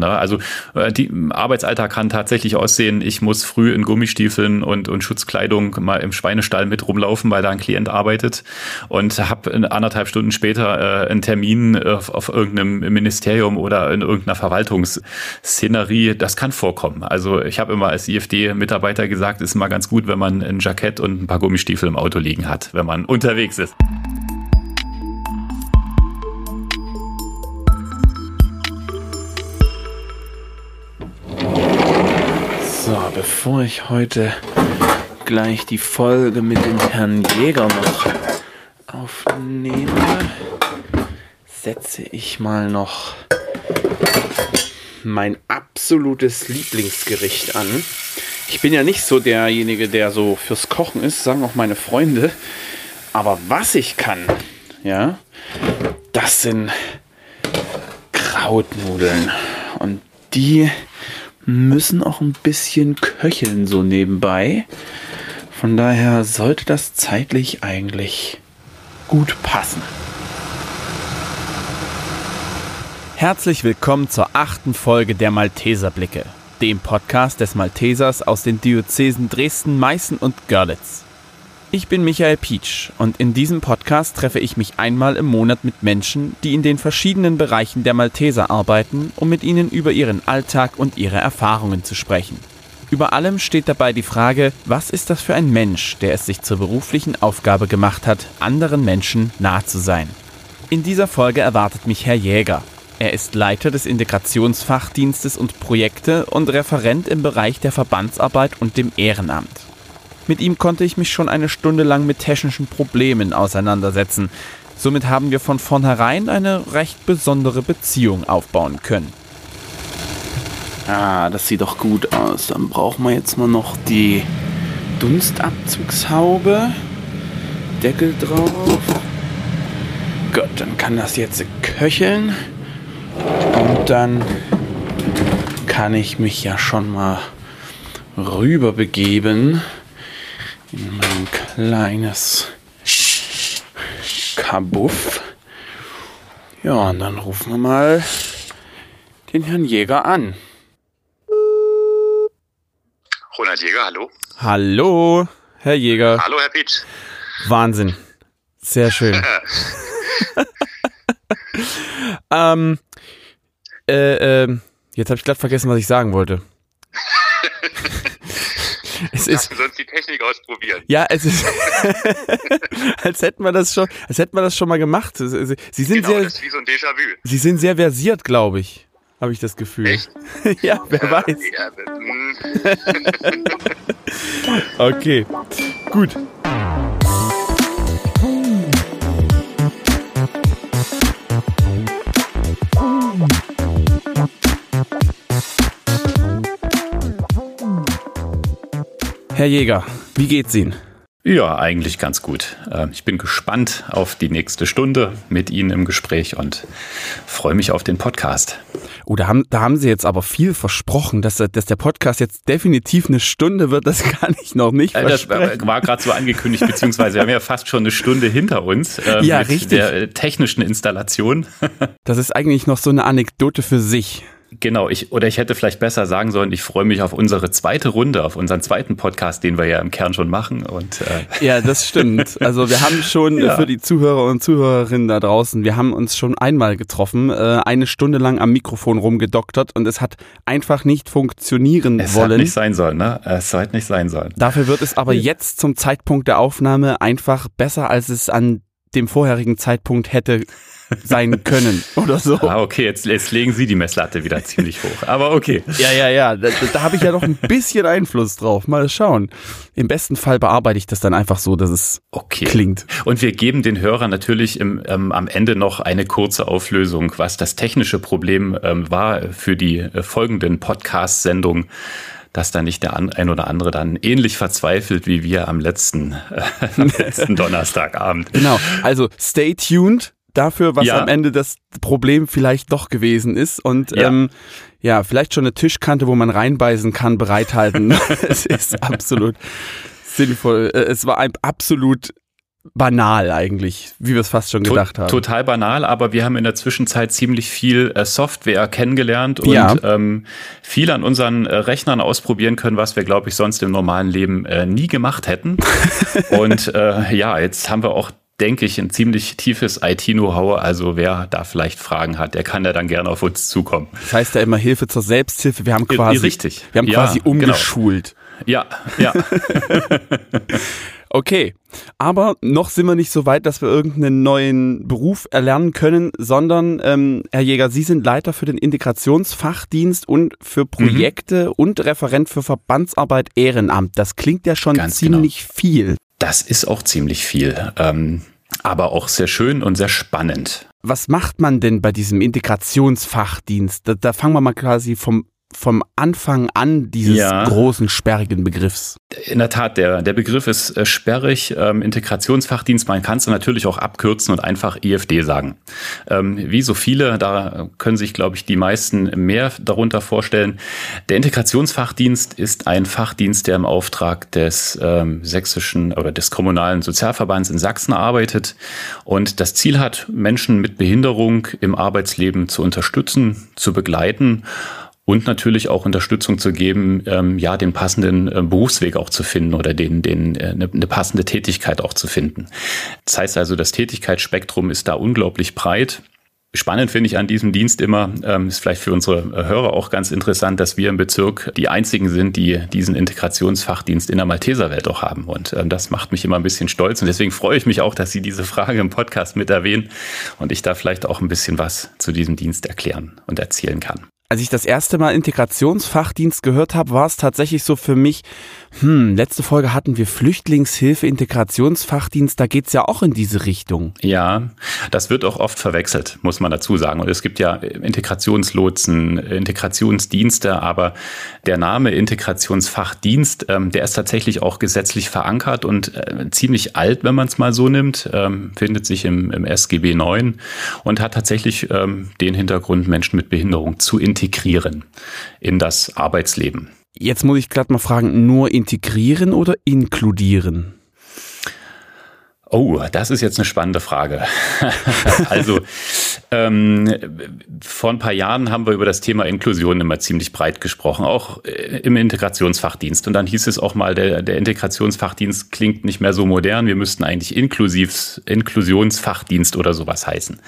Ne? Also äh, die Arbeitsalltag kann tatsächlich aussehen, ich muss früh in Gummistiefeln und, und Schutzkleidung mal im Schweinestall mit rumlaufen, weil da ein Klient arbeitet und habe anderthalb Stunden später äh, einen Termin auf, auf irgendeinem Ministerium oder in irgendeiner Verwaltungsszenerie. Das kann vorkommen. Also ich habe immer als IFD-Mitarbeiter gesagt, ist immer ganz gut, wenn man ein Jackett und ein paar Gummistiefel im Auto liegen hat, wenn man unterwegs ist. Bevor ich heute gleich die Folge mit dem Herrn Jäger noch aufnehme, setze ich mal noch mein absolutes Lieblingsgericht an. Ich bin ja nicht so derjenige, der so fürs Kochen ist, sagen auch meine Freunde. Aber was ich kann, ja, das sind Krautnudeln. Und die müssen auch ein bisschen köcheln so nebenbei. Von daher sollte das zeitlich eigentlich gut passen. Herzlich willkommen zur achten Folge der Malteserblicke, dem Podcast des Maltesers aus den Diözesen Dresden, Meißen und Görlitz. Ich bin Michael Pietsch und in diesem Podcast treffe ich mich einmal im Monat mit Menschen, die in den verschiedenen Bereichen der Malteser arbeiten, um mit ihnen über ihren Alltag und ihre Erfahrungen zu sprechen. Über allem steht dabei die Frage, was ist das für ein Mensch, der es sich zur beruflichen Aufgabe gemacht hat, anderen Menschen nah zu sein. In dieser Folge erwartet mich Herr Jäger. Er ist Leiter des Integrationsfachdienstes und Projekte und Referent im Bereich der Verbandsarbeit und dem Ehrenamt. Mit ihm konnte ich mich schon eine Stunde lang mit technischen Problemen auseinandersetzen. Somit haben wir von vornherein eine recht besondere Beziehung aufbauen können. Ah, das sieht doch gut aus. Dann brauchen wir jetzt mal noch die Dunstabzugshaube. Deckel drauf. Gut, dann kann das jetzt köcheln. Und dann kann ich mich ja schon mal rüber begeben in mein kleines Kabuff. Ja, und dann rufen wir mal den Herrn Jäger an. Ronald Jäger, hallo. Hallo, Herr Jäger. Hallo, Herr Pietsch. Wahnsinn. Sehr schön. ähm, äh, äh, jetzt habe ich gerade vergessen, was ich sagen wollte. es ist sonst die Technik ausprobieren. Ja, es ist als hätten wir das schon, als hätten wir das schon mal gemacht. Sie sind genau, sehr, das ist wie so ein Déjà-vu. Sie sind sehr versiert, glaube ich. Habe ich das Gefühl. Echt? ja, wer Ja, weiß. ja, mm, Okay, gut. Herr Jäger, wie geht's Ihnen? Ja, eigentlich ganz gut. Äh, Ich bin gespannt auf die nächste Stunde mit Ihnen im Gespräch und freue mich auf den Podcast. Oh, da haben, da haben Sie jetzt aber viel versprochen, dass, dass der Podcast jetzt definitiv eine Stunde wird. Das kann ich noch nicht Äh, Das war gerade so angekündigt, beziehungsweise wir haben ja fast schon eine Stunde hinter uns äh, Ja, mit richtig. der äh, technischen Installation. Das ist eigentlich noch so eine Anekdote für sich. Genau, ich oder ich hätte vielleicht besser sagen sollen, ich freue mich auf unsere zweite Runde, auf unseren zweiten Podcast, den wir ja im Kern schon machen. Und äh, Ja, das stimmt. Also wir haben schon Ja. für die Zuhörer und Zuhörerinnen da draußen, wir haben uns schon einmal getroffen, äh, eine Stunde lang am Mikrofon rumgedoktert und es hat einfach nicht funktionieren es wollen. hat nicht sein sollen, ne? Es hat nicht sein sollen. Dafür wird es aber jetzt zum Zeitpunkt der Aufnahme einfach besser, als es an dem vorherigen Zeitpunkt hätte sein können oder so. Ah, okay, jetzt, jetzt legen Sie die Messlatte wieder ziemlich hoch. Aber okay. Ja, ja, ja, da, da habe ich ja noch ein bisschen Einfluss drauf. Mal schauen. Im besten Fall bearbeite ich das dann einfach so, dass es Okay. klingt. Und wir geben den Hörern natürlich im, ähm, am Ende noch eine kurze Auflösung, was das technische Problem ähm, war für die äh, folgenden Podcast-Sendungen, dass da nicht der ein oder andere dann ähnlich verzweifelt wie wir am letzten, äh, am letzten Donnerstagabend. Genau. Also stay tuned dafür, was Ja. am Ende das Problem vielleicht doch gewesen ist. Und Ja. ähm, ja, vielleicht schon eine Tischkante, wo man reinbeißen kann, bereithalten. es ist absolut sinnvoll. Äh, Es war ein absolut banal eigentlich, wie wir es fast schon gedacht haben. Total banal, aber wir haben in der Zwischenzeit ziemlich viel äh, Software kennengelernt und Ja. ähm, viel an unseren äh, Rechnern ausprobieren können, was wir, glaube ich, sonst im normalen Leben äh, nie gemacht hätten. und äh, ja, jetzt haben wir auch denke ich, ein ziemlich tiefes IT-Know-how. Also wer da vielleicht Fragen hat, der kann ja dann gerne auf uns zukommen. Das heißt ja immer Hilfe zur Selbsthilfe. Wir haben quasi, richtig. Wir haben Ja, quasi genau. umgeschult. Ja, ja. Okay, aber noch sind wir nicht so weit, dass wir irgendeinen neuen Beruf erlernen können, sondern, ähm, Herr Jäger, Sie sind Leiter für den Integrationsfachdienst und für Projekte und Referent für Verbandsarbeit Ehrenamt. Das klingt ja schon Ganz ziemlich viel. Das ist auch ziemlich viel. Ähm, aber auch sehr schön und sehr spannend. Was macht man denn bei diesem Integrationsfachdienst? Da, da fangen wir mal quasi vom, vom Anfang an dieses Ja. großen, sperrigen Begriffs. In der Tat, der, der Begriff ist äh, sperrig. Ähm, Integrationsfachdienst, man kann es natürlich auch abkürzen und einfach IFD sagen. Ähm, wie so viele, da können sich, glaube ich, die meisten mehr darunter vorstellen. Der Integrationsfachdienst ist ein Fachdienst, der im Auftrag des ähm, sächsischen oder des kommunalen Sozialverbands in Sachsen arbeitet und das Ziel hat, Menschen mit Behinderung im Arbeitsleben zu unterstützen, zu begleiten und natürlich auch Unterstützung zu geben, ähm, ja, den passenden äh, Berufsweg auch zu finden oder den, den, äh, eine, eine passende Tätigkeit auch zu finden. Das heißt also, das Tätigkeitsspektrum ist da unglaublich breit. Spannend finde ich an diesem Dienst immer, ähm, ist vielleicht für unsere äh, Hörer auch ganz interessant, dass wir im Bezirk die einzigen sind, die diesen Integrationsfachdienst in der Malteserwelt auch haben. Und ähm, das macht mich immer ein bisschen stolz. Und deswegen freue ich mich auch, dass Sie diese Frage im Podcast mit erwähnen und ich da vielleicht auch ein bisschen was zu diesem Dienst erklären und erzählen kann. Als ich das erste Mal Integrationsfachdienst gehört habe, war es tatsächlich so für mich, hm, letzte Folge hatten wir Flüchtlingshilfe, Integrationsfachdienst, da geht's ja auch in diese Richtung. Ja, das wird auch oft verwechselt, muss man dazu sagen. Und es gibt ja Integrationslotsen, Integrationsdienste, aber der Name Integrationsfachdienst, ähm, der ist tatsächlich auch gesetzlich verankert und äh, ziemlich alt, wenn man es mal so nimmt, ähm, findet sich im, im SGB 9 und hat tatsächlich ähm, den Hintergrund, Menschen mit Behinderung zu integrieren in das Arbeitsleben. Jetzt muss ich glatt mal fragen, nur integrieren oder inkludieren? Oh, das ist jetzt eine spannende Frage. also ähm, vor ein paar Jahren haben wir über das Thema Inklusion immer ziemlich breit gesprochen, auch äh, im Integrationsfachdienst. Und dann hieß es auch mal, der, der Integrationsfachdienst klingt nicht mehr so modern. Wir müssten eigentlich Inklusivs, Inklusionsfachdienst oder sowas heißen.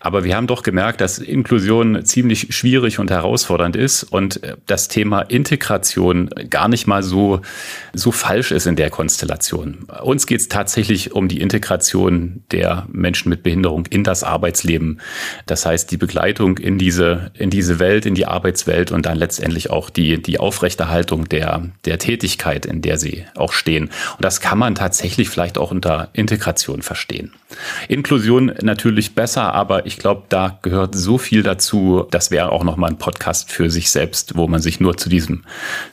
Aber wir haben doch gemerkt, dass Inklusion ziemlich schwierig und herausfordernd ist und äh, das Thema Integration gar nicht mal so, so falsch ist in der Konstellation. Uns geht es tatsächlich um die Integration der Menschen mit Behinderung in das Arbeitsleben. Das heißt, die Begleitung in diese, in diese Welt, in die Arbeitswelt und dann letztendlich auch die, die Aufrechterhaltung der, der Tätigkeit, in der sie auch stehen. Und das kann man tatsächlich vielleicht auch unter Integration verstehen. Inklusion natürlich besser, aber ich glaube, da gehört so viel dazu. Das wäre auch nochmal ein Podcast für sich selbst, wo man sich nur zu diesem,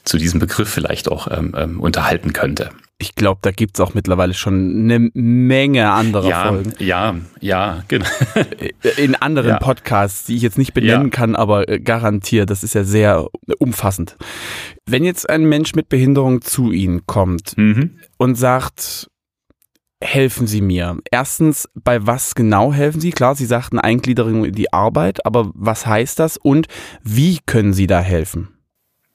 zu diesem Begriff vielleicht auch ähm, ähm, unterhalten könnte. Ich glaube, da gibt's auch mittlerweile schon eine Menge anderer Ja, Folgen. ja, ja, genau. In anderen Ja. Podcasts, die ich jetzt nicht benennen Ja. kann, aber äh, garantiert, das ist ja sehr umfassend. Wenn jetzt ein Mensch mit Behinderung zu Ihnen kommt Mhm. und sagt, helfen Sie mir. Erstens, bei was genau helfen Sie? Klar, Sie sagten Eingliederung in die Arbeit, aber was heißt das und wie können Sie da helfen?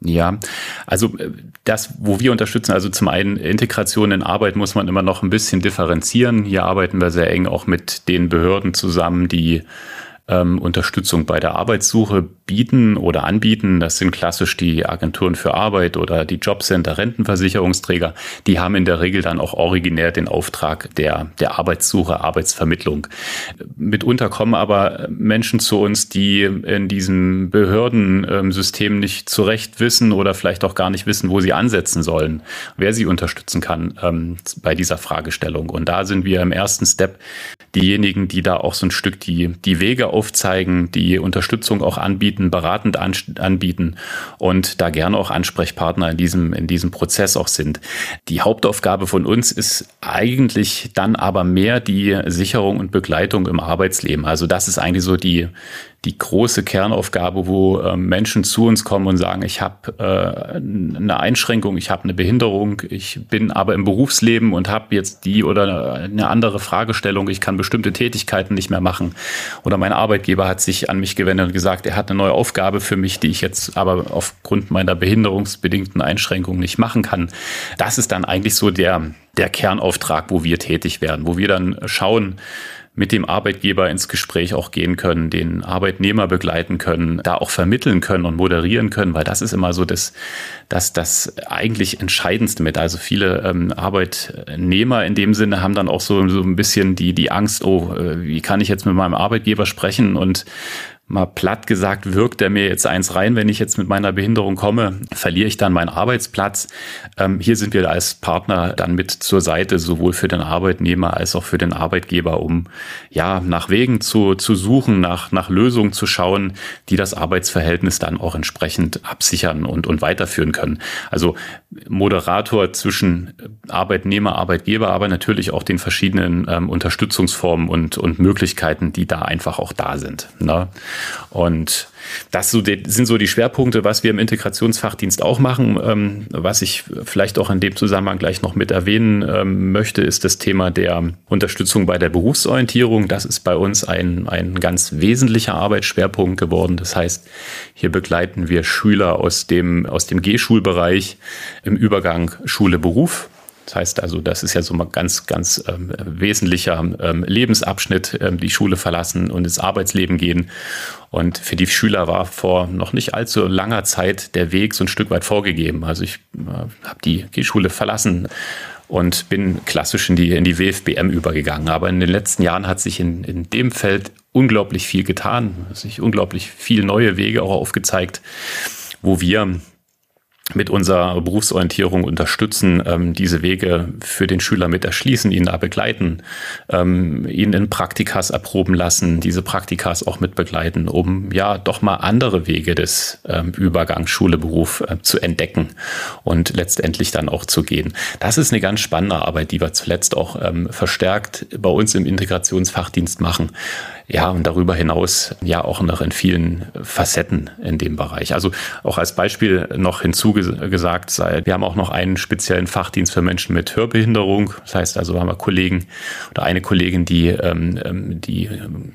Ja, also äh, das, wo wir unterstützen, also zum einen Integration in Arbeit muss man immer noch ein bisschen differenzieren. Hier arbeiten wir sehr eng auch mit den Behörden zusammen, die ähm, Unterstützung bei der Arbeitssuche bieten oder anbieten. Das sind klassisch die Agenturen für Arbeit oder die Jobcenter, Rentenversicherungsträger. Die haben in der Regel dann auch originär den Auftrag der, der Arbeitssuche, Arbeitsvermittlung. Mitunter kommen aber Menschen zu uns, die in diesem Behördensystem nicht zurecht wissen oder vielleicht auch gar nicht wissen, wo sie ansetzen sollen, wer sie unterstützen kann ähm, bei dieser Fragestellung. Und da sind wir im ersten Step diejenigen, die da auch so ein Stück die, die Wege aufzeigen, die Unterstützung auch anbieten, beratend an, anbieten und da gerne auch Ansprechpartner in diesem, in diesem Prozess auch sind. Die Hauptaufgabe von uns ist eigentlich dann aber mehr die Sicherung und Begleitung im Arbeitsleben. Also das ist eigentlich so die, die große Kernaufgabe, wo äh, Menschen zu uns kommen und sagen, ich habe äh, eine Einschränkung, ich habe eine Behinderung, ich bin aber im Berufsleben und habe jetzt die oder eine andere Fragestellung, ich kann bestimmte Tätigkeiten nicht mehr machen. Oder mein Arbeitgeber hat sich an mich gewendet und gesagt, er hat eine neue Aufgabe für mich, die ich jetzt aber aufgrund meiner behinderungsbedingten Einschränkung nicht machen kann. Das ist dann eigentlich so der, der Kernauftrag, wo wir tätig werden, wo wir dann schauen, mit dem Arbeitgeber ins Gespräch auch gehen können, den Arbeitnehmer begleiten können, da auch vermitteln können und moderieren können, weil das ist immer so das, das, das eigentlich Entscheidendste mit. Also viele ähm, Arbeitnehmer in dem Sinne haben dann auch so, so ein bisschen die, die Angst, oh, äh, wie kann ich jetzt mit meinem Arbeitgeber sprechen und mal platt gesagt, wirkt er mir jetzt eins rein, wenn ich jetzt mit meiner Behinderung komme, verliere ich dann meinen Arbeitsplatz. Ähm, hier sind wir als Partner dann mit zur Seite, sowohl für den Arbeitnehmer als auch für den Arbeitgeber, um ja nach Wegen zu, zu suchen, nach, nach Lösungen zu schauen, die das Arbeitsverhältnis dann auch entsprechend absichern und, und weiterführen können. Also Moderator zwischen Arbeitnehmer, Arbeitgeber, aber natürlich auch den verschiedenen ähm, Unterstützungsformen und, und Möglichkeiten, die da einfach auch da sind. Ne? Und das sind so die Schwerpunkte, was wir im Integrationsfachdienst auch machen. Ähm, was ich vielleicht auch in dem Zusammenhang gleich noch mit erwähnen ähm, möchte, ist das Thema der Unterstützung bei der Berufsorientierung. Das ist bei uns ein, ein ganz wesentlicher Arbeitsschwerpunkt geworden. Das heißt, hier begleiten wir Schüler aus dem, aus dem G-Schulbereich im Übergang Schule-Beruf das heißt also, das ist ja so mal ganz, ganz ähm, wesentlicher ähm, Lebensabschnitt, ähm, die Schule verlassen und ins Arbeitsleben gehen. Und für die Schüler war vor noch nicht allzu langer Zeit der Weg so ein Stück weit vorgegeben. Also ich äh, habe die, die Schule verlassen und bin klassisch in die, in die WFBM übergegangen. Aber in den letzten Jahren hat sich in, in dem Feld unglaublich viel getan, sich unglaublich viele neue Wege auch aufgezeigt, wo wir mit unserer Berufsorientierung unterstützen, ähm, diese Wege für den Schüler mit erschließen, ihn da begleiten, ähm, ihn in Praktikas erproben lassen, diese Praktikas auch mit begleiten, um ja doch mal andere Wege des ähm, Übergangs Schule-Beruf äh, zu entdecken und letztendlich dann auch zu gehen. Das ist eine ganz spannende Arbeit, die wir zuletzt auch ähm, verstärkt bei uns im Integrationsfachdienst machen. Ja, und darüber hinaus ja auch noch in vielen Facetten in dem Bereich. Also auch als Beispiel noch hinzugesagt sei, wir haben auch noch einen speziellen Fachdienst für Menschen mit Hörbehinderung. Das heißt also, haben wir Kollegen oder eine Kollegin, die, ähm, ähm die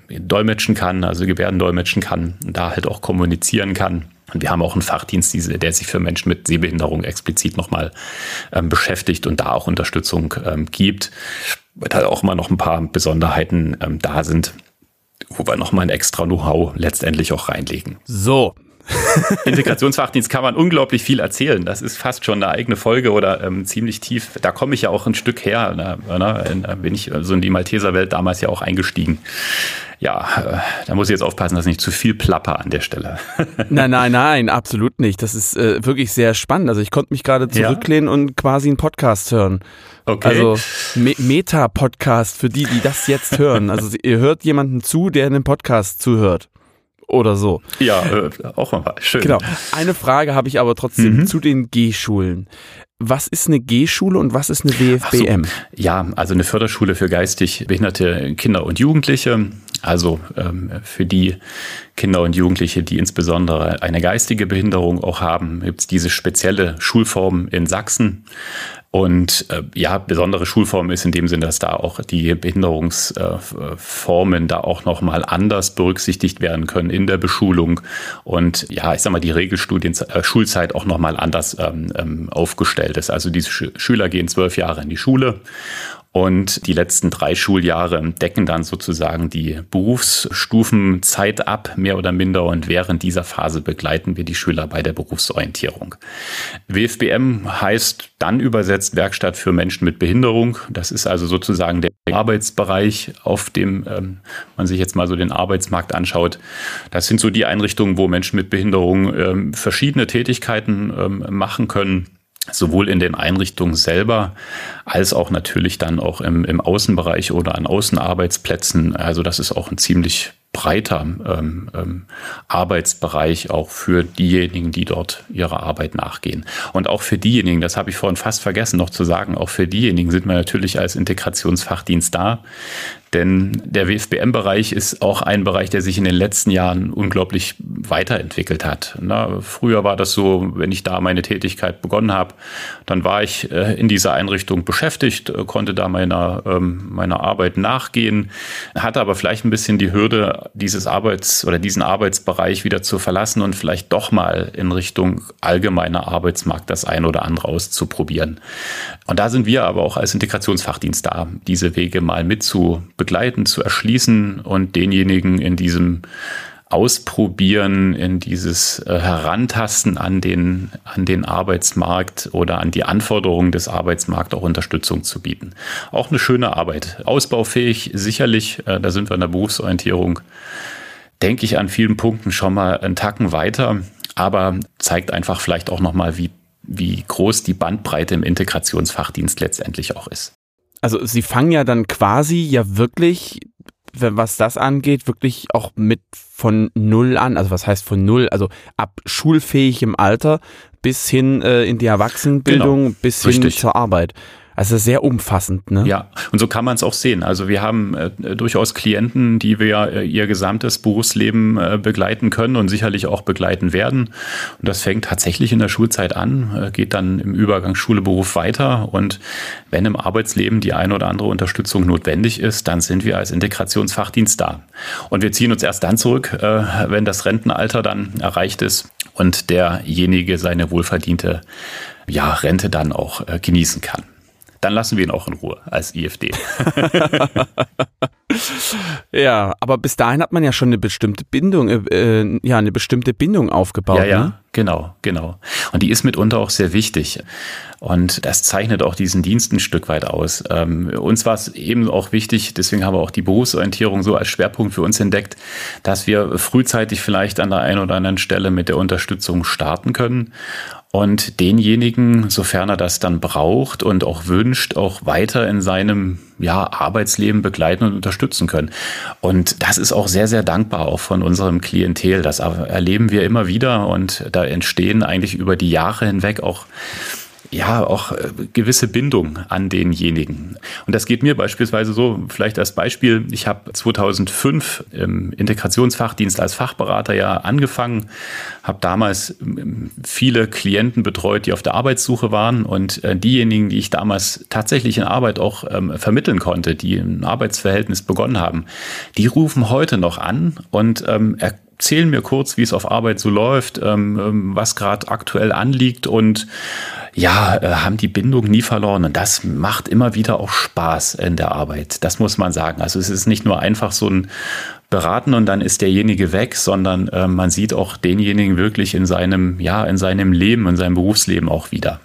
dolmetschen kann, also Gebärden dolmetschen kann da halt auch kommunizieren kann. Und wir haben auch einen Fachdienst, der sich für Menschen mit Sehbehinderung explizit nochmal ähm, beschäftigt und da auch Unterstützung ähm, gibt, weil da auch immer noch ein paar Besonderheiten ähm, da sind wo wir nochmal ein extra Know-how letztendlich auch reinlegen. So. Integrationsfachdienst kann man unglaublich viel erzählen. Das ist fast schon eine eigene Folge oder ähm, ziemlich tief. Da komme ich ja auch ein Stück her. Da, da bin ich so in die Malteser-Welt damals ja auch eingestiegen. Ja, äh, da muss ich jetzt aufpassen, dass ich nicht zu viel plapper an der Stelle. nein, nein, nein, absolut nicht. Das ist äh, wirklich sehr spannend. Also ich konnte mich gerade zurücklehnen ja? und quasi einen Podcast hören. Okay. Also Me Meta-Podcast für die, die das jetzt hören. Also ihr hört jemanden zu, der in einem Podcast zuhört. Oder so. Ja, äh, auch mal schön. Genau. Eine Frage habe ich aber trotzdem mhm. zu den G-Schulen. Was ist eine G-Schule und was ist eine WFBM? So, ja, also eine Förderschule für geistig behinderte Kinder und Jugendliche. Also ähm, für die Kinder und Jugendliche, die insbesondere eine geistige Behinderung auch haben, gibt es diese spezielle Schulform in Sachsen. Und äh, ja, besondere Schulform ist in dem Sinne, dass da auch die Behinderungsformen äh, da auch nochmal anders berücksichtigt werden können in der Beschulung. Und ja, ich sag mal, die Regelstudienschulzeit äh, auch nochmal anders ähm, ähm, aufgestellt ist. Also diese Sch Schüler gehen zwölf Jahre in die Schule und die letzten drei Schuljahre decken dann sozusagen die Berufsstufenzeit ab, mehr oder minder. Und während dieser Phase begleiten wir die Schüler bei der Berufsorientierung. WFBM heißt dann übersetzt Werkstatt für Menschen mit Behinderung. Das ist also sozusagen der Arbeitsbereich, auf dem ähm, man sich jetzt mal so den Arbeitsmarkt anschaut. Das sind so die Einrichtungen, wo Menschen mit Behinderung ähm, verschiedene Tätigkeiten ähm, machen können sowohl in den Einrichtungen selber als auch natürlich dann auch im, im Außenbereich oder an Außenarbeitsplätzen. Also das ist auch ein ziemlich breiter ähm, ähm, Arbeitsbereich auch für diejenigen, die dort ihrer Arbeit nachgehen. Und auch für diejenigen, das habe ich vorhin fast vergessen noch zu sagen, auch für diejenigen sind wir natürlich als Integrationsfachdienst da, Denn der WFBM-Bereich ist auch ein Bereich, der sich in den letzten Jahren unglaublich weiterentwickelt hat. Na, früher war das so, wenn ich da meine Tätigkeit begonnen habe, dann war ich äh, in dieser Einrichtung beschäftigt, äh, konnte da meiner, ähm, meiner Arbeit nachgehen, hatte aber vielleicht ein bisschen die Hürde, dieses Arbeits- oder diesen Arbeitsbereich wieder zu verlassen und vielleicht doch mal in Richtung allgemeiner Arbeitsmarkt das ein oder andere auszuprobieren. Und da sind wir aber auch als Integrationsfachdienst da, diese Wege mal mit zu begleiten, zu erschließen und denjenigen in diesem Ausprobieren, in dieses äh, Herantasten an den, an den Arbeitsmarkt oder an die Anforderungen des Arbeitsmarkts auch Unterstützung zu bieten. Auch eine schöne Arbeit. Ausbaufähig, sicherlich, äh, da sind wir in der Berufsorientierung, denke ich an vielen Punkten schon mal einen Tacken weiter, aber zeigt einfach vielleicht auch nochmal, wie, wie groß die Bandbreite im Integrationsfachdienst letztendlich auch ist. Also Sie fangen ja dann quasi ja wirklich was das angeht, wirklich auch mit von null an, also was heißt von null, also ab schulfähigem Alter bis hin äh, in die Erwachsenenbildung, genau. bis hin Richtig. zur Arbeit. Also sehr umfassend, ne? Ja, und so kann man es auch sehen. Also wir haben äh, durchaus Klienten, die wir äh, ihr gesamtes Berufsleben äh, begleiten können und sicherlich auch begleiten werden. Und das fängt tatsächlich in der Schulzeit an, äh, geht dann im Übergang Schule-Beruf weiter. Und wenn im Arbeitsleben die eine oder andere Unterstützung notwendig ist, dann sind wir als Integrationsfachdienst da. Und wir ziehen uns erst dann zurück, äh, wenn das Rentenalter dann erreicht ist und derjenige seine wohlverdiente ja, Rente dann auch äh, genießen kann dann lassen wir ihn auch in Ruhe als IFD. ja, aber bis dahin hat man ja schon eine bestimmte Bindung, äh, äh, ja, eine bestimmte Bindung aufgebaut. Ja, ja, ne? genau, genau. Und die ist mitunter auch sehr wichtig. Und das zeichnet auch diesen Dienst ein Stück weit aus. Ähm, uns war es eben auch wichtig, deswegen haben wir auch die Berufsorientierung so als Schwerpunkt für uns entdeckt, dass wir frühzeitig vielleicht an der einen oder anderen Stelle mit der Unterstützung starten können und denjenigen, sofern er das dann braucht und auch wünscht, auch weiter in seinem ja, Arbeitsleben begleiten und unterstützen können. Und das ist auch sehr, sehr dankbar auch von unserem Klientel. Das erleben wir immer wieder und da entstehen eigentlich über die Jahre hinweg auch ja auch äh, gewisse Bindung an denjenigen. Und das geht mir beispielsweise so, vielleicht als Beispiel, ich habe 2005 im Integrationsfachdienst als Fachberater ja angefangen, habe damals ähm, viele Klienten betreut, die auf der Arbeitssuche waren und äh, diejenigen, die ich damals tatsächlich in Arbeit auch ähm, vermitteln konnte, die ein Arbeitsverhältnis begonnen haben, die rufen heute noch an und ähm, erzählen mir kurz, wie es auf Arbeit so läuft, ähm, ähm was gerade aktuell anliegt und ja, äh, haben die Bindung nie verloren. Und das macht immer wieder auch Spaß in der Arbeit. Das muss man sagen. Also es ist nicht nur einfach so ein Beraten und dann ist derjenige weg, sondern äh, man sieht auch denjenigen wirklich in seinem, ja, in seinem Leben, in seinem Berufsleben auch wieder.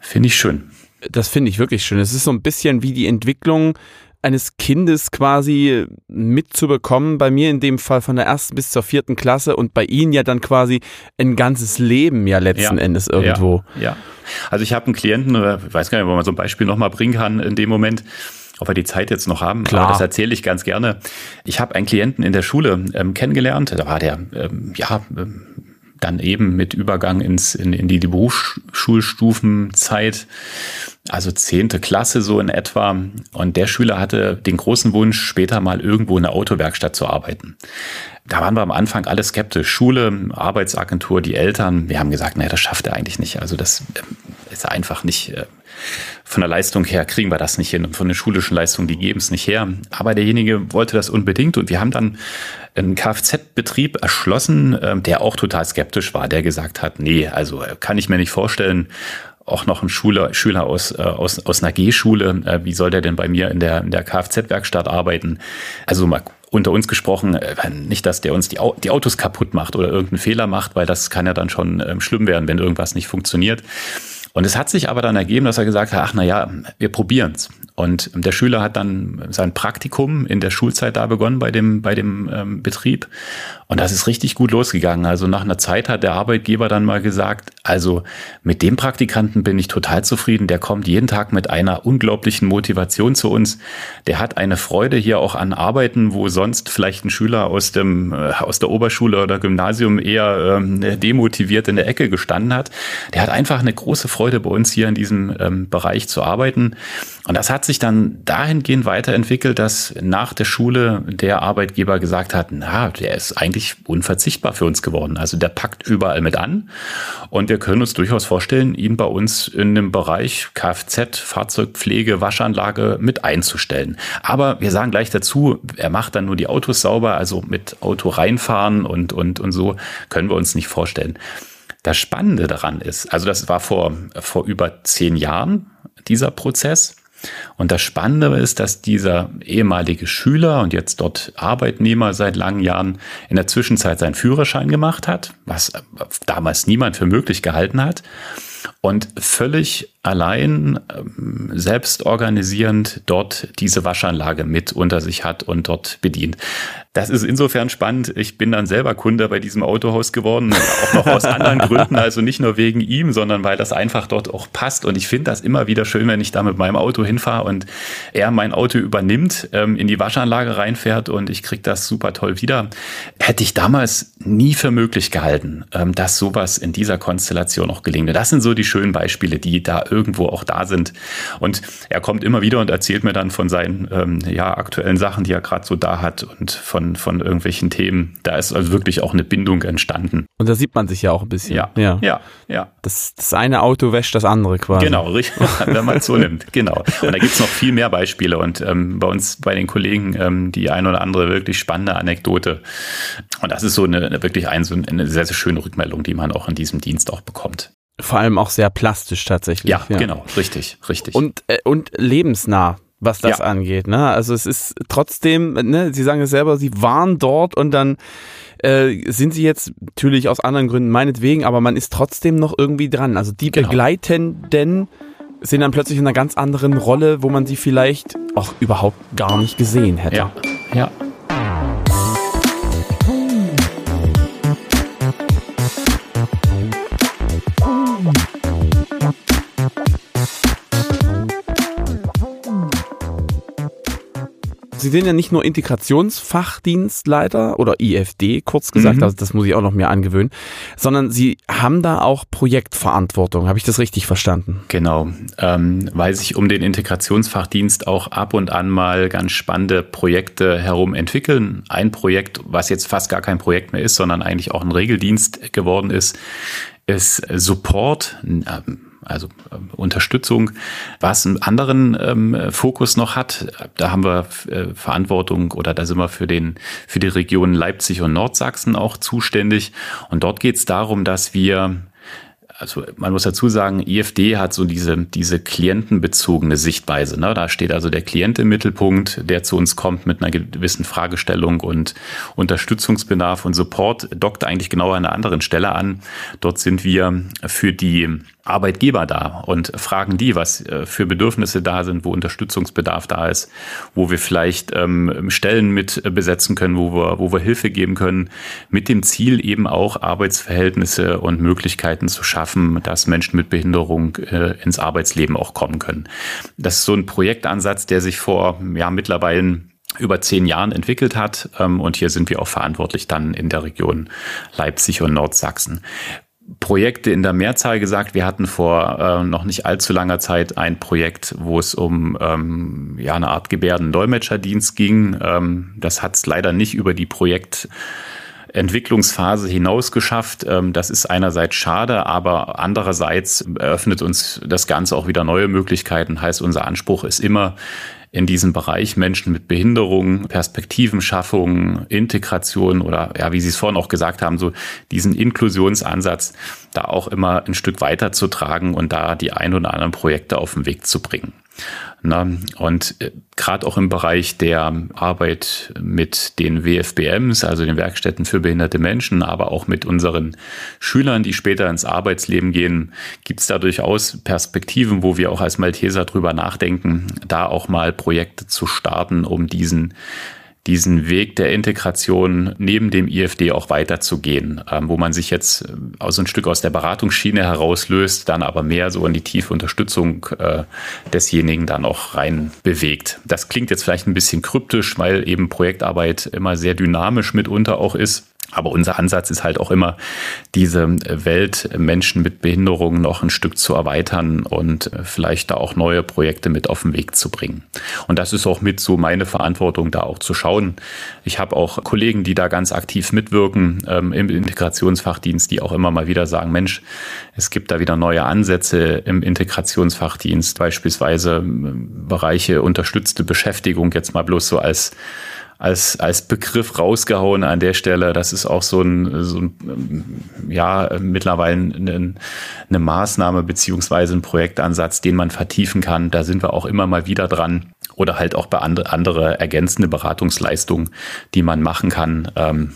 Finde ich schön. Das finde ich wirklich schön. Es ist so ein bisschen wie die Entwicklung eines Kindes quasi mitzubekommen, bei mir in dem Fall von der ersten bis zur vierten Klasse und bei Ihnen ja dann quasi ein ganzes Leben ja letzten ja, Endes irgendwo. Ja, ja. also ich habe einen Klienten, ich weiß gar nicht, ob man so ein Beispiel nochmal bringen kann in dem Moment, ob wir die Zeit jetzt noch haben, Klar. aber das erzähle ich ganz gerne. Ich habe einen Klienten in der Schule ähm, kennengelernt, da war der, ähm, ja, ähm, dann eben mit Übergang ins, in, in die Berufsschulstufenzeit, also zehnte Klasse so in etwa. Und der Schüler hatte den großen Wunsch, später mal irgendwo in der Autowerkstatt zu arbeiten. Da waren wir am Anfang alle skeptisch. Schule, Arbeitsagentur, die Eltern. Wir haben gesagt, naja, das schafft er eigentlich nicht. Also das ähm, ist einfach nicht, äh, von der Leistung her kriegen wir das nicht hin und von den schulischen Leistungen, die geben es nicht her. Aber derjenige wollte das unbedingt und wir haben dann einen Kfz-Betrieb erschlossen, ähm, der auch total skeptisch war, der gesagt hat, nee, also äh, kann ich mir nicht vorstellen, auch noch ein Schüler, Schüler aus, äh, aus, aus einer G-Schule, äh, wie soll der denn bei mir in der, in der Kfz-Werkstatt arbeiten? Also mal unter uns gesprochen, nicht, dass der uns die, die Autos kaputt macht oder irgendeinen Fehler macht, weil das kann ja dann schon ähm, schlimm werden, wenn irgendwas nicht funktioniert. Und es hat sich aber dann ergeben, dass er gesagt hat, ach na ja, wir probieren's. Und der Schüler hat dann sein Praktikum in der Schulzeit da begonnen bei dem, bei dem ähm, Betrieb. Und das ist richtig gut losgegangen. Also nach einer Zeit hat der Arbeitgeber dann mal gesagt, also mit dem Praktikanten bin ich total zufrieden. Der kommt jeden Tag mit einer unglaublichen Motivation zu uns. Der hat eine Freude hier auch an Arbeiten, wo sonst vielleicht ein Schüler aus dem, äh, aus der Oberschule oder Gymnasium eher ähm, demotiviert in der Ecke gestanden hat. Der hat einfach eine große Freude bei uns hier in diesem ähm, Bereich zu arbeiten. Und das hat sich dann dahingehend weiterentwickelt, dass nach der Schule der Arbeitgeber gesagt hat, na, der ist eigentlich unverzichtbar für uns geworden. Also der packt überall mit an und wir können uns durchaus vorstellen, ihn bei uns in dem Bereich Kfz, Fahrzeugpflege, Waschanlage mit einzustellen. Aber wir sagen gleich dazu, er macht dann nur die Autos sauber, also mit Auto reinfahren und, und, und so können wir uns nicht vorstellen. Das Spannende daran ist, also das war vor, vor über zehn Jahren, dieser Prozess. Und das Spannende ist, dass dieser ehemalige Schüler und jetzt dort Arbeitnehmer seit langen Jahren in der Zwischenzeit seinen Führerschein gemacht hat, was damals niemand für möglich gehalten hat und völlig allein ähm, selbst organisierend dort diese Waschanlage mit unter sich hat und dort bedient. Das ist insofern spannend. Ich bin dann selber Kunde bei diesem Autohaus geworden, auch noch aus anderen Gründen, also nicht nur wegen ihm, sondern weil das einfach dort auch passt. Und ich finde das immer wieder schön, wenn ich da mit meinem Auto hinfahre und er mein Auto übernimmt, ähm, in die Waschanlage reinfährt und ich kriege das super toll wieder. Hätte ich damals nie für möglich gehalten, ähm, dass sowas in dieser Konstellation auch gelingt. Das sind so die schönen Beispiele, die da irgendwo auch da sind. Und er kommt immer wieder und erzählt mir dann von seinen ähm, ja, aktuellen Sachen, die er gerade so da hat und von, von irgendwelchen Themen. Da ist also wirklich auch eine Bindung entstanden. Und da sieht man sich ja auch ein bisschen. Ja, ja, ja. ja. Das, das eine Auto wäscht das andere quasi. Genau, richtig, wenn man es so nimmt. Genau. Und da gibt es noch viel mehr Beispiele. Und ähm, bei uns, bei den Kollegen, ähm, die ein oder andere wirklich spannende Anekdote. Und das ist so eine, eine wirklich ein, so eine sehr, sehr schöne Rückmeldung, die man auch in diesem Dienst auch bekommt. Vor allem auch sehr plastisch tatsächlich. Ja, ja. genau, richtig, richtig. Und, äh, und lebensnah was das ja. angeht. Ne? Also es ist trotzdem, ne, Sie sagen es selber, Sie waren dort und dann äh, sind Sie jetzt natürlich aus anderen Gründen meinetwegen, aber man ist trotzdem noch irgendwie dran. Also die genau. Begleitenden sind dann plötzlich in einer ganz anderen Rolle, wo man sie vielleicht auch überhaupt gar nicht gesehen hätte. Ja, ja. Sie sind ja nicht nur Integrationsfachdienstleiter oder IFD, kurz gesagt, mhm. also das muss ich auch noch mehr angewöhnen, sondern Sie haben da auch Projektverantwortung. Habe ich das richtig verstanden? Genau, ähm, weil sich um den Integrationsfachdienst auch ab und an mal ganz spannende Projekte herum entwickeln. Ein Projekt, was jetzt fast gar kein Projekt mehr ist, sondern eigentlich auch ein Regeldienst geworden ist, ist Support also äh, Unterstützung. Was einen anderen ähm, Fokus noch hat, da haben wir äh, Verantwortung oder da sind wir für den für die Regionen Leipzig und Nordsachsen auch zuständig. Und dort geht es darum, dass wir also man muss dazu sagen, IFD hat so diese, diese klientenbezogene Sichtweise. Ne? Da steht also der Klient im Mittelpunkt, der zu uns kommt mit einer gewissen Fragestellung und Unterstützungsbedarf und Support dockt eigentlich genau an einer anderen Stelle an. Dort sind wir für die Arbeitgeber da und fragen die, was äh, für Bedürfnisse da sind, wo Unterstützungsbedarf da ist, wo wir vielleicht ähm, Stellen mit besetzen können, wo wir, wo wir Hilfe geben können, mit dem Ziel eben auch Arbeitsverhältnisse und Möglichkeiten zu schaffen, dass Menschen mit Behinderung äh, ins Arbeitsleben auch kommen können. Das ist so ein Projektansatz, der sich vor ja mittlerweile über zehn Jahren entwickelt hat. Ähm, und hier sind wir auch verantwortlich dann in der Region Leipzig und Nordsachsen. Projekte in der Mehrzahl gesagt. Wir hatten vor äh, noch nicht allzu langer Zeit ein Projekt, wo es um ähm, ja eine Art Gebärden-Dolmetscherdienst ging. Ähm, das hat es leider nicht über die Projekt Entwicklungsphase hinaus geschafft. Ähm, das ist einerseits schade, aber andererseits eröffnet uns das Ganze auch wieder neue Möglichkeiten. Heißt, unser Anspruch ist immer, in diesem Bereich Menschen mit Behinderungen, Perspektivenschaffung, Integration oder ja, wie Sie es vorhin auch gesagt haben, so diesen Inklusionsansatz da auch immer ein Stück weiter zu tragen und da die ein oder anderen Projekte auf den Weg zu bringen. Na, und äh, gerade auch im Bereich der Arbeit mit den WFBMs, also den Werkstätten für behinderte Menschen, aber auch mit unseren Schülern, die später ins Arbeitsleben gehen, gibt es da durchaus Perspektiven, wo wir auch als Malteser drüber nachdenken, da auch mal Projekte zu starten, um diesen diesen Weg der Integration neben dem IFD auch weiterzugehen, ähm, wo man sich jetzt äh, aus ein Stück aus der Beratungsschiene herauslöst, dann aber mehr so in die tiefe Unterstützung äh, desjenigen dann auch rein bewegt. Das klingt jetzt vielleicht ein bisschen kryptisch, weil eben Projektarbeit immer sehr dynamisch mitunter auch ist. Aber unser Ansatz ist halt auch immer, diese Welt Menschen mit Behinderungen noch ein Stück zu erweitern und vielleicht da auch neue Projekte mit auf den Weg zu bringen. Und das ist auch mit so meine Verantwortung, da auch zu schauen. Ich habe auch Kollegen, die da ganz aktiv mitwirken ähm, im Integrationsfachdienst, die auch immer mal wieder sagen, Mensch, es gibt da wieder neue Ansätze im Integrationsfachdienst, beispielsweise ähm, Bereiche unterstützte Beschäftigung, jetzt mal bloß so als als, als Begriff rausgehauen an der Stelle. Das ist auch so ein, so ein ja, mittlerweile eine, eine Maßnahme beziehungsweise ein Projektansatz, den man vertiefen kann. Da sind wir auch immer mal wieder dran. Oder halt auch bei andere, andere ergänzende Beratungsleistungen, die man machen kann. Ähm,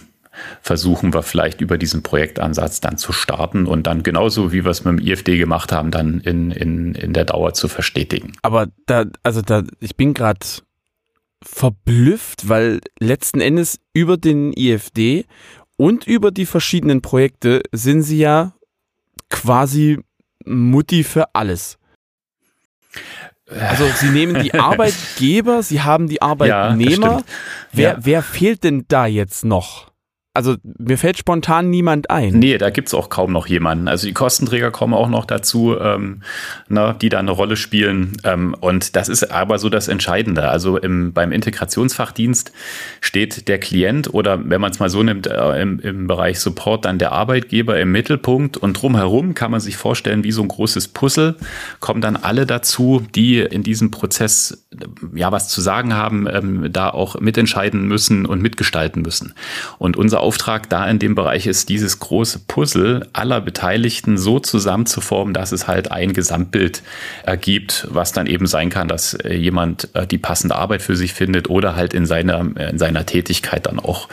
versuchen wir vielleicht über diesen Projektansatz dann zu starten und dann genauso wie wir es mit dem IFD gemacht haben, dann in, in, in der Dauer zu verstetigen. Aber da, also da, ich bin gerade verblüfft, weil letzten Endes über den IFD und über die verschiedenen Projekte sind sie ja quasi Mutti für alles. Also sie nehmen die Arbeitgeber, sie haben die Arbeitnehmer. Ja, wer, ja. wer fehlt denn da jetzt noch? Also mir fällt spontan niemand ein. Nee, da gibt's auch kaum noch jemanden. Also die Kostenträger kommen auch noch dazu, ähm, na, die da eine Rolle spielen. Ähm, und das ist aber so das Entscheidende. Also im, beim Integrationsfachdienst steht der Klient oder wenn man es mal so nimmt, äh, im, im Bereich Support dann der Arbeitgeber im Mittelpunkt und drumherum kann man sich vorstellen, wie so ein großes Puzzle, kommen dann alle dazu, die in diesem Prozess ja was zu sagen haben, ähm, da auch mitentscheiden müssen und mitgestalten müssen. Und unser Auftrag da in dem Bereich ist, dieses große Puzzle aller Beteiligten so zusammenzuformen, dass es halt ein Gesamtbild ergibt, was dann eben sein kann, dass äh, jemand äh, die passende Arbeit für sich findet oder halt in seiner, in seiner Tätigkeit dann auch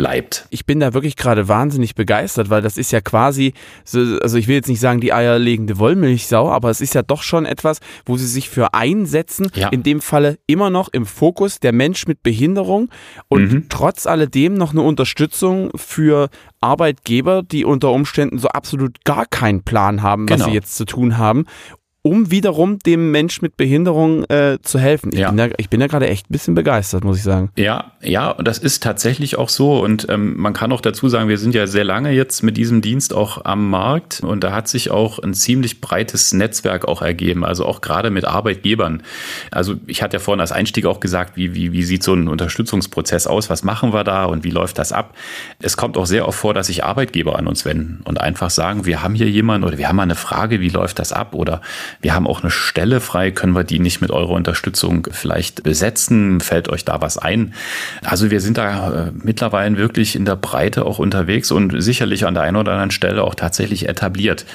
bleibt. Ich bin da wirklich gerade wahnsinnig begeistert, weil das ist ja quasi, also ich will jetzt nicht sagen die eierlegende Wollmilchsau, aber es ist ja doch schon etwas, wo sie sich für einsetzen. Ja. In dem Falle immer noch im Fokus der Mensch mit Behinderung und mhm. trotz alledem noch eine Unterstützung für Arbeitgeber, die unter Umständen so absolut gar keinen Plan haben, genau. was sie jetzt zu tun haben um wiederum dem Mensch mit Behinderung äh, zu helfen. Ich, ja. bin da, ich bin da gerade echt ein bisschen begeistert, muss ich sagen. Ja, ja, und das ist tatsächlich auch so. Und ähm, man kann auch dazu sagen, wir sind ja sehr lange jetzt mit diesem Dienst auch am Markt und da hat sich auch ein ziemlich breites Netzwerk auch ergeben, also auch gerade mit Arbeitgebern. Also ich hatte ja vorhin als Einstieg auch gesagt, wie, wie, wie sieht so ein Unterstützungsprozess aus, was machen wir da und wie läuft das ab? Es kommt auch sehr oft vor, dass sich Arbeitgeber an uns wenden und einfach sagen, wir haben hier jemanden oder wir haben mal eine Frage, wie läuft das ab? Oder wir haben auch eine Stelle frei, können wir die nicht mit eurer Unterstützung vielleicht besetzen? Fällt euch da was ein? Also wir sind da äh, mittlerweile wirklich in der Breite auch unterwegs und sicherlich an der einen oder anderen Stelle auch tatsächlich etabliert.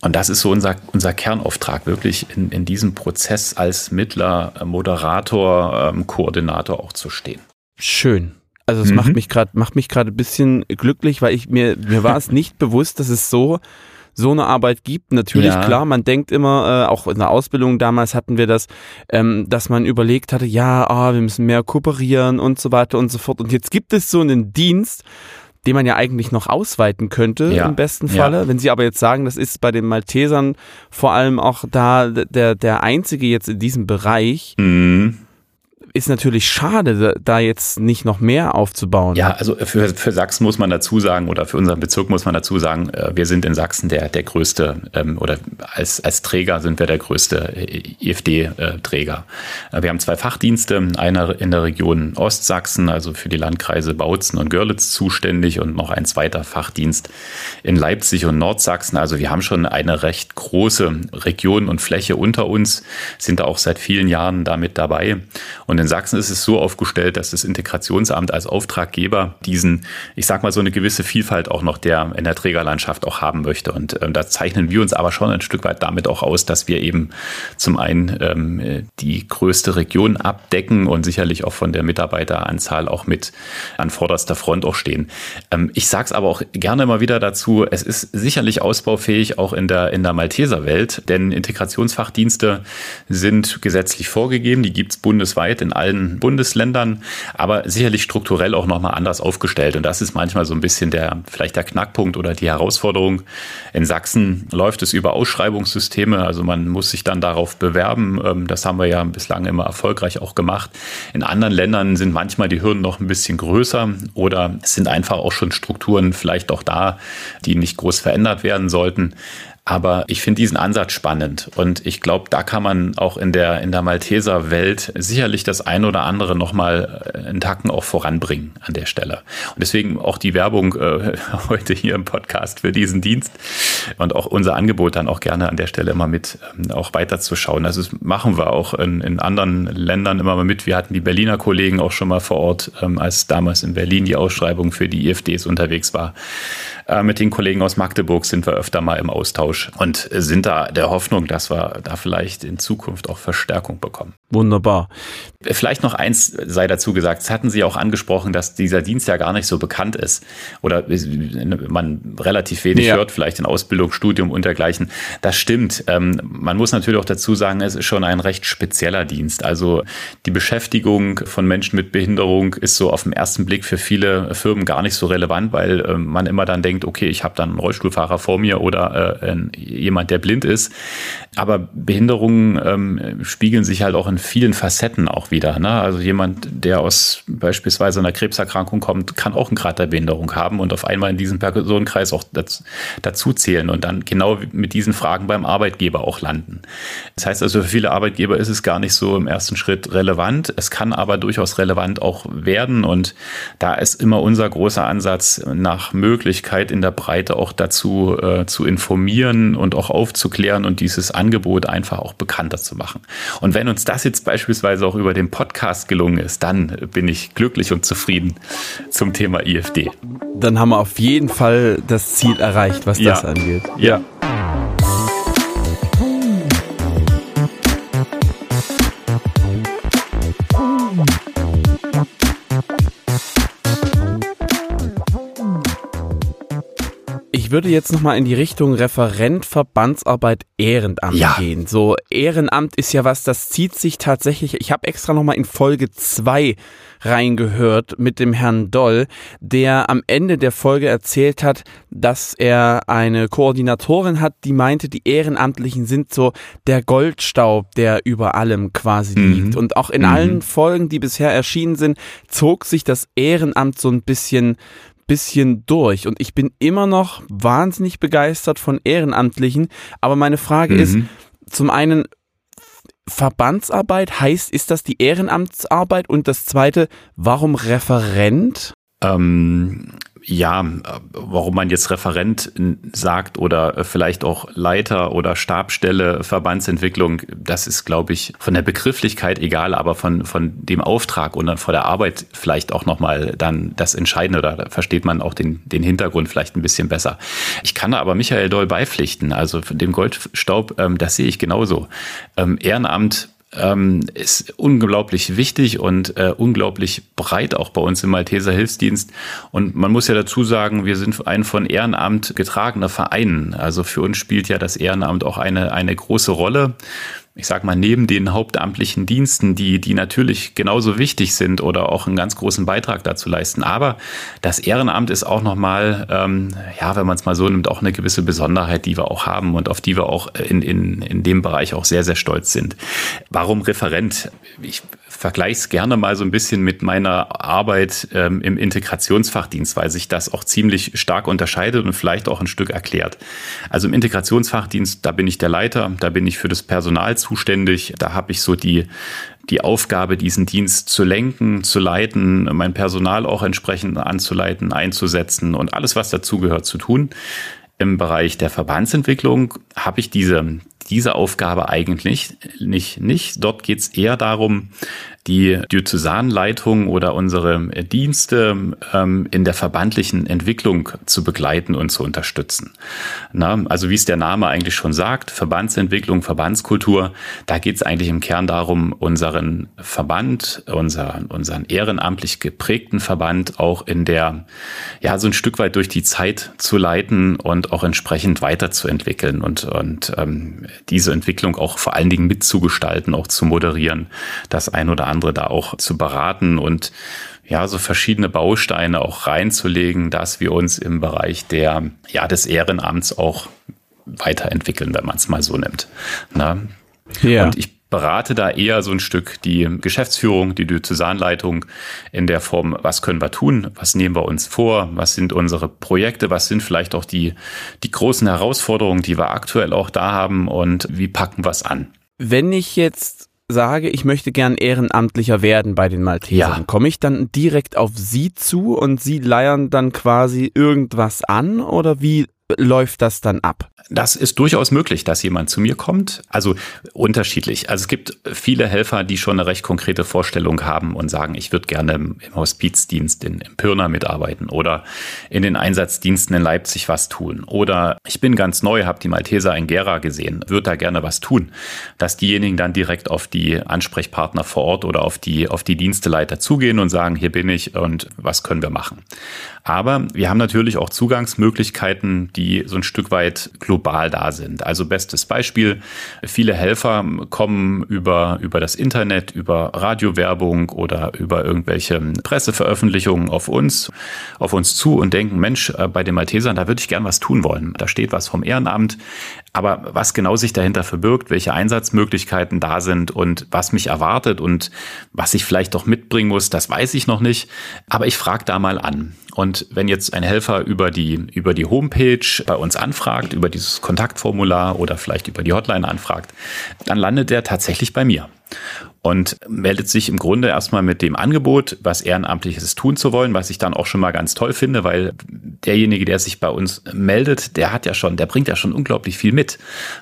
Und das ist so unser, unser Kernauftrag, wirklich in, in diesem Prozess als Mittler, Moderator, ähm, Koordinator auch zu stehen. Schön. Also es mhm. macht mich gerade macht mich gerade ein bisschen glücklich, weil ich mir mir war es nicht bewusst, dass es so so eine Arbeit gibt. Natürlich, ja. klar, man denkt immer, äh, auch in der Ausbildung damals hatten wir das, ähm, dass man überlegt hatte, ja, ah, wir müssen mehr kooperieren und so weiter und so fort. Und jetzt gibt es so einen Dienst, den man ja eigentlich noch ausweiten könnte ja. im besten Falle. Ja. Wenn Sie aber jetzt sagen, das ist bei den Maltesern vor allem auch da der, der einzige jetzt in diesem Bereich, mhm ist natürlich schade, da jetzt nicht noch mehr aufzubauen. Ja, also für, für Sachsen muss man dazu sagen, oder für unseren Bezirk muss man dazu sagen, äh, wir sind in Sachsen der, der größte, ähm, oder als, als Träger sind wir der größte IFD-Träger. Äh, wir haben zwei Fachdienste, einer in der Region Ostsachsen, also für die Landkreise Bautzen und Görlitz zuständig und noch ein zweiter Fachdienst in Leipzig und Nordsachsen. Also wir haben schon eine recht große Region und Fläche unter uns, sind da auch seit vielen Jahren damit dabei. Und und in Sachsen ist es so aufgestellt, dass das Integrationsamt als Auftraggeber diesen, ich sag mal, so eine gewisse Vielfalt auch noch der in der Trägerlandschaft auch haben möchte. Und ähm, da zeichnen wir uns aber schon ein Stück weit damit auch aus, dass wir eben zum einen ähm, die größte Region abdecken und sicherlich auch von der Mitarbeiteranzahl auch mit an vorderster Front auch stehen. Ähm, ich sage es aber auch gerne immer wieder dazu, es ist sicherlich ausbaufähig auch in der, in der Malteser Welt, denn Integrationsfachdienste sind gesetzlich vorgegeben, die gibt es bundesweit in in allen Bundesländern, aber sicherlich strukturell auch nochmal anders aufgestellt. Und das ist manchmal so ein bisschen der, vielleicht der Knackpunkt oder die Herausforderung. In Sachsen läuft es über Ausschreibungssysteme, also man muss sich dann darauf bewerben. Ähm, das haben wir ja bislang immer erfolgreich auch gemacht. In anderen Ländern sind manchmal die Hürden noch ein bisschen größer oder es sind einfach auch schon Strukturen vielleicht auch da, die nicht groß verändert werden sollten. Aber ich finde diesen Ansatz spannend und ich glaube, da kann man auch in der, in der Malteser Welt sicherlich das ein oder andere nochmal äh, einen Tacken auch voranbringen an der Stelle. Und deswegen auch die Werbung äh, heute hier im Podcast für diesen Dienst und auch unser Angebot dann auch gerne an der Stelle immer mit ähm, auch weiterzuschauen. Also das machen wir auch in, in anderen Ländern immer mal mit. Wir hatten die Berliner Kollegen auch schon mal vor Ort, ähm, als damals in Berlin die Ausschreibung für die IFDs unterwegs war. Äh, mit den Kollegen aus Magdeburg sind wir öfter mal im Austausch und sind da der Hoffnung, dass wir da vielleicht in Zukunft auch Verstärkung bekommen. Wunderbar. Vielleicht noch eins sei dazu gesagt. Es hatten Sie auch angesprochen, dass dieser Dienst ja gar nicht so bekannt ist oder man relativ wenig ja. hört, vielleicht in Ausbildung, Studium und dergleichen. Das stimmt. Ähm, man muss natürlich auch dazu sagen, es ist schon ein recht spezieller Dienst. Also die Beschäftigung von Menschen mit Behinderung ist so auf den ersten Blick für viele Firmen gar nicht so relevant, weil ähm, man immer dann denkt, okay, ich habe dann einen Rollstuhlfahrer vor mir oder äh, jemand, der blind ist. Aber Behinderungen ähm, spiegeln sich halt auch in vielen Facetten auch wieder. Ne? Also jemand, der aus beispielsweise einer Krebserkrankung kommt, kann auch einen Grad der Behinderung haben und auf einmal in diesen Personenkreis auch dazu, dazu zählen und dann genau mit diesen Fragen beim Arbeitgeber auch landen. Das heißt also, für viele Arbeitgeber ist es gar nicht so im ersten Schritt relevant. Es kann aber durchaus relevant auch werden und da ist immer unser großer Ansatz nach Möglichkeit in der Breite auch dazu äh, zu informieren und auch aufzuklären und dieses Angebot Angebot einfach auch bekannter zu machen. Und wenn uns das jetzt beispielsweise auch über den Podcast gelungen ist, dann bin ich glücklich und zufrieden zum Thema IFD. Dann haben wir auf jeden Fall das Ziel erreicht, was ja. das angeht. Ja. Ich würde jetzt nochmal in die Richtung Referent Verbandsarbeit Ehrenamt ja. gehen. So, Ehrenamt ist ja was, das zieht sich tatsächlich. Ich habe extra nochmal in Folge 2 reingehört mit dem Herrn Doll, der am Ende der Folge erzählt hat, dass er eine Koordinatorin hat, die meinte, die Ehrenamtlichen sind so der Goldstaub, der über allem quasi mhm. liegt. Und auch in mhm. allen Folgen, die bisher erschienen sind, zog sich das Ehrenamt so ein bisschen bisschen durch und ich bin immer noch wahnsinnig begeistert von Ehrenamtlichen. Aber meine Frage mhm. ist zum einen, Verbandsarbeit heißt, ist das die Ehrenamtsarbeit? Und das zweite, warum Referent? Ähm, ja, warum man jetzt Referent sagt oder vielleicht auch Leiter oder Stabstelle Verbandsentwicklung, das ist, glaube ich, von der Begrifflichkeit egal, aber von, von dem Auftrag und dann von der Arbeit vielleicht auch nochmal dann das Entscheidende da versteht man auch den, den Hintergrund vielleicht ein bisschen besser. Ich kann aber Michael Doll beipflichten, also von dem Goldstaub, ähm, das sehe ich genauso. Ähm, Ehrenamt ähm, ist unglaublich wichtig und äh, unglaublich breit auch bei uns im Malteser Hilfsdienst. Und man muss ja dazu sagen, wir sind ein von Ehrenamt getragener Verein. Also für uns spielt ja das Ehrenamt auch eine, eine große Rolle ich sag mal, neben den hauptamtlichen Diensten, die, die natürlich genauso wichtig sind oder auch einen ganz großen Beitrag dazu leisten. Aber das Ehrenamt ist auch nochmal, ähm, ja, wenn man es mal so nimmt, auch eine gewisse Besonderheit, die wir auch haben und auf die wir auch in, in, in dem Bereich auch sehr, sehr stolz sind. Warum Referent? Ich vergleiche es gerne mal so ein bisschen mit meiner Arbeit ähm, im Integrationsfachdienst, weil sich das auch ziemlich stark unterscheidet und vielleicht auch ein Stück erklärt. Also im Integrationsfachdienst, da bin ich der Leiter, da bin ich für das Personal zuständig, da habe ich so die die Aufgabe, diesen Dienst zu lenken, zu leiten, mein Personal auch entsprechend anzuleiten, einzusetzen und alles, was dazugehört, zu tun. Im Bereich der Verbandsentwicklung habe ich diese, diese Aufgabe eigentlich nicht. nicht. Dort geht es eher darum, die Diözesanleitung oder unsere Dienste ähm, in der verbandlichen Entwicklung zu begleiten und zu unterstützen. Na, also wie es der Name eigentlich schon sagt, Verbandsentwicklung, Verbandskultur, da geht es eigentlich im Kern darum, unseren Verband, unser, unseren ehrenamtlich geprägten Verband auch in der, ja, so ein Stück weit durch die Zeit zu leiten und auch entsprechend weiterzuentwickeln und, und ähm, diese Entwicklung auch vor allen Dingen mitzugestalten, auch zu moderieren, das ein oder andere andere da auch zu beraten und ja, so verschiedene Bausteine auch reinzulegen, dass wir uns im Bereich der, ja, des Ehrenamts auch weiterentwickeln, wenn man es mal so nimmt. Na? Ja. Und ich berate da eher so ein Stück die Geschäftsführung, die Diözesanleitung in der Form, was können wir tun, was nehmen wir uns vor, was sind unsere Projekte, was sind vielleicht auch die, die großen Herausforderungen, die wir aktuell auch da haben und wie packen wir es an. Wenn ich jetzt sage, ich möchte gern ehrenamtlicher werden bei den Maltesern, ja. komme ich dann direkt auf Sie zu und Sie leiern dann quasi irgendwas an oder wie läuft das dann ab? Das ist durchaus möglich, dass jemand zu mir kommt. Also unterschiedlich. Also es gibt viele Helfer, die schon eine recht konkrete Vorstellung haben und sagen, ich würde gerne im Hospizdienst in, in Pirna mitarbeiten oder in den Einsatzdiensten in Leipzig was tun. Oder ich bin ganz neu, habe die Malteser in Gera gesehen, würde da gerne was tun. Dass diejenigen dann direkt auf die Ansprechpartner vor Ort oder auf die, auf die Diensteleiter zugehen und sagen, hier bin ich und was können wir machen. Aber wir haben natürlich auch Zugangsmöglichkeiten, die so ein Stück weit global da sind. Also bestes Beispiel, viele Helfer kommen über, über das Internet, über Radiowerbung oder über irgendwelche Presseveröffentlichungen auf uns, auf uns zu und denken, Mensch, äh, bei den Maltesern, da würde ich gern was tun wollen. Da steht was vom Ehrenamt. Aber was genau sich dahinter verbirgt, welche Einsatzmöglichkeiten da sind und was mich erwartet und was ich vielleicht doch mitbringen muss, das weiß ich noch nicht. Aber ich frage da mal an. Und wenn jetzt ein Helfer über die, über die Homepage bei uns anfragt, über dieses Kontaktformular oder vielleicht über die Hotline anfragt, dann landet er tatsächlich bei mir und meldet sich im Grunde erstmal mit dem Angebot, was Ehrenamtliches tun zu wollen, was ich dann auch schon mal ganz toll finde, weil derjenige, der sich bei uns meldet, der hat ja schon, der bringt ja schon unglaublich viel mit.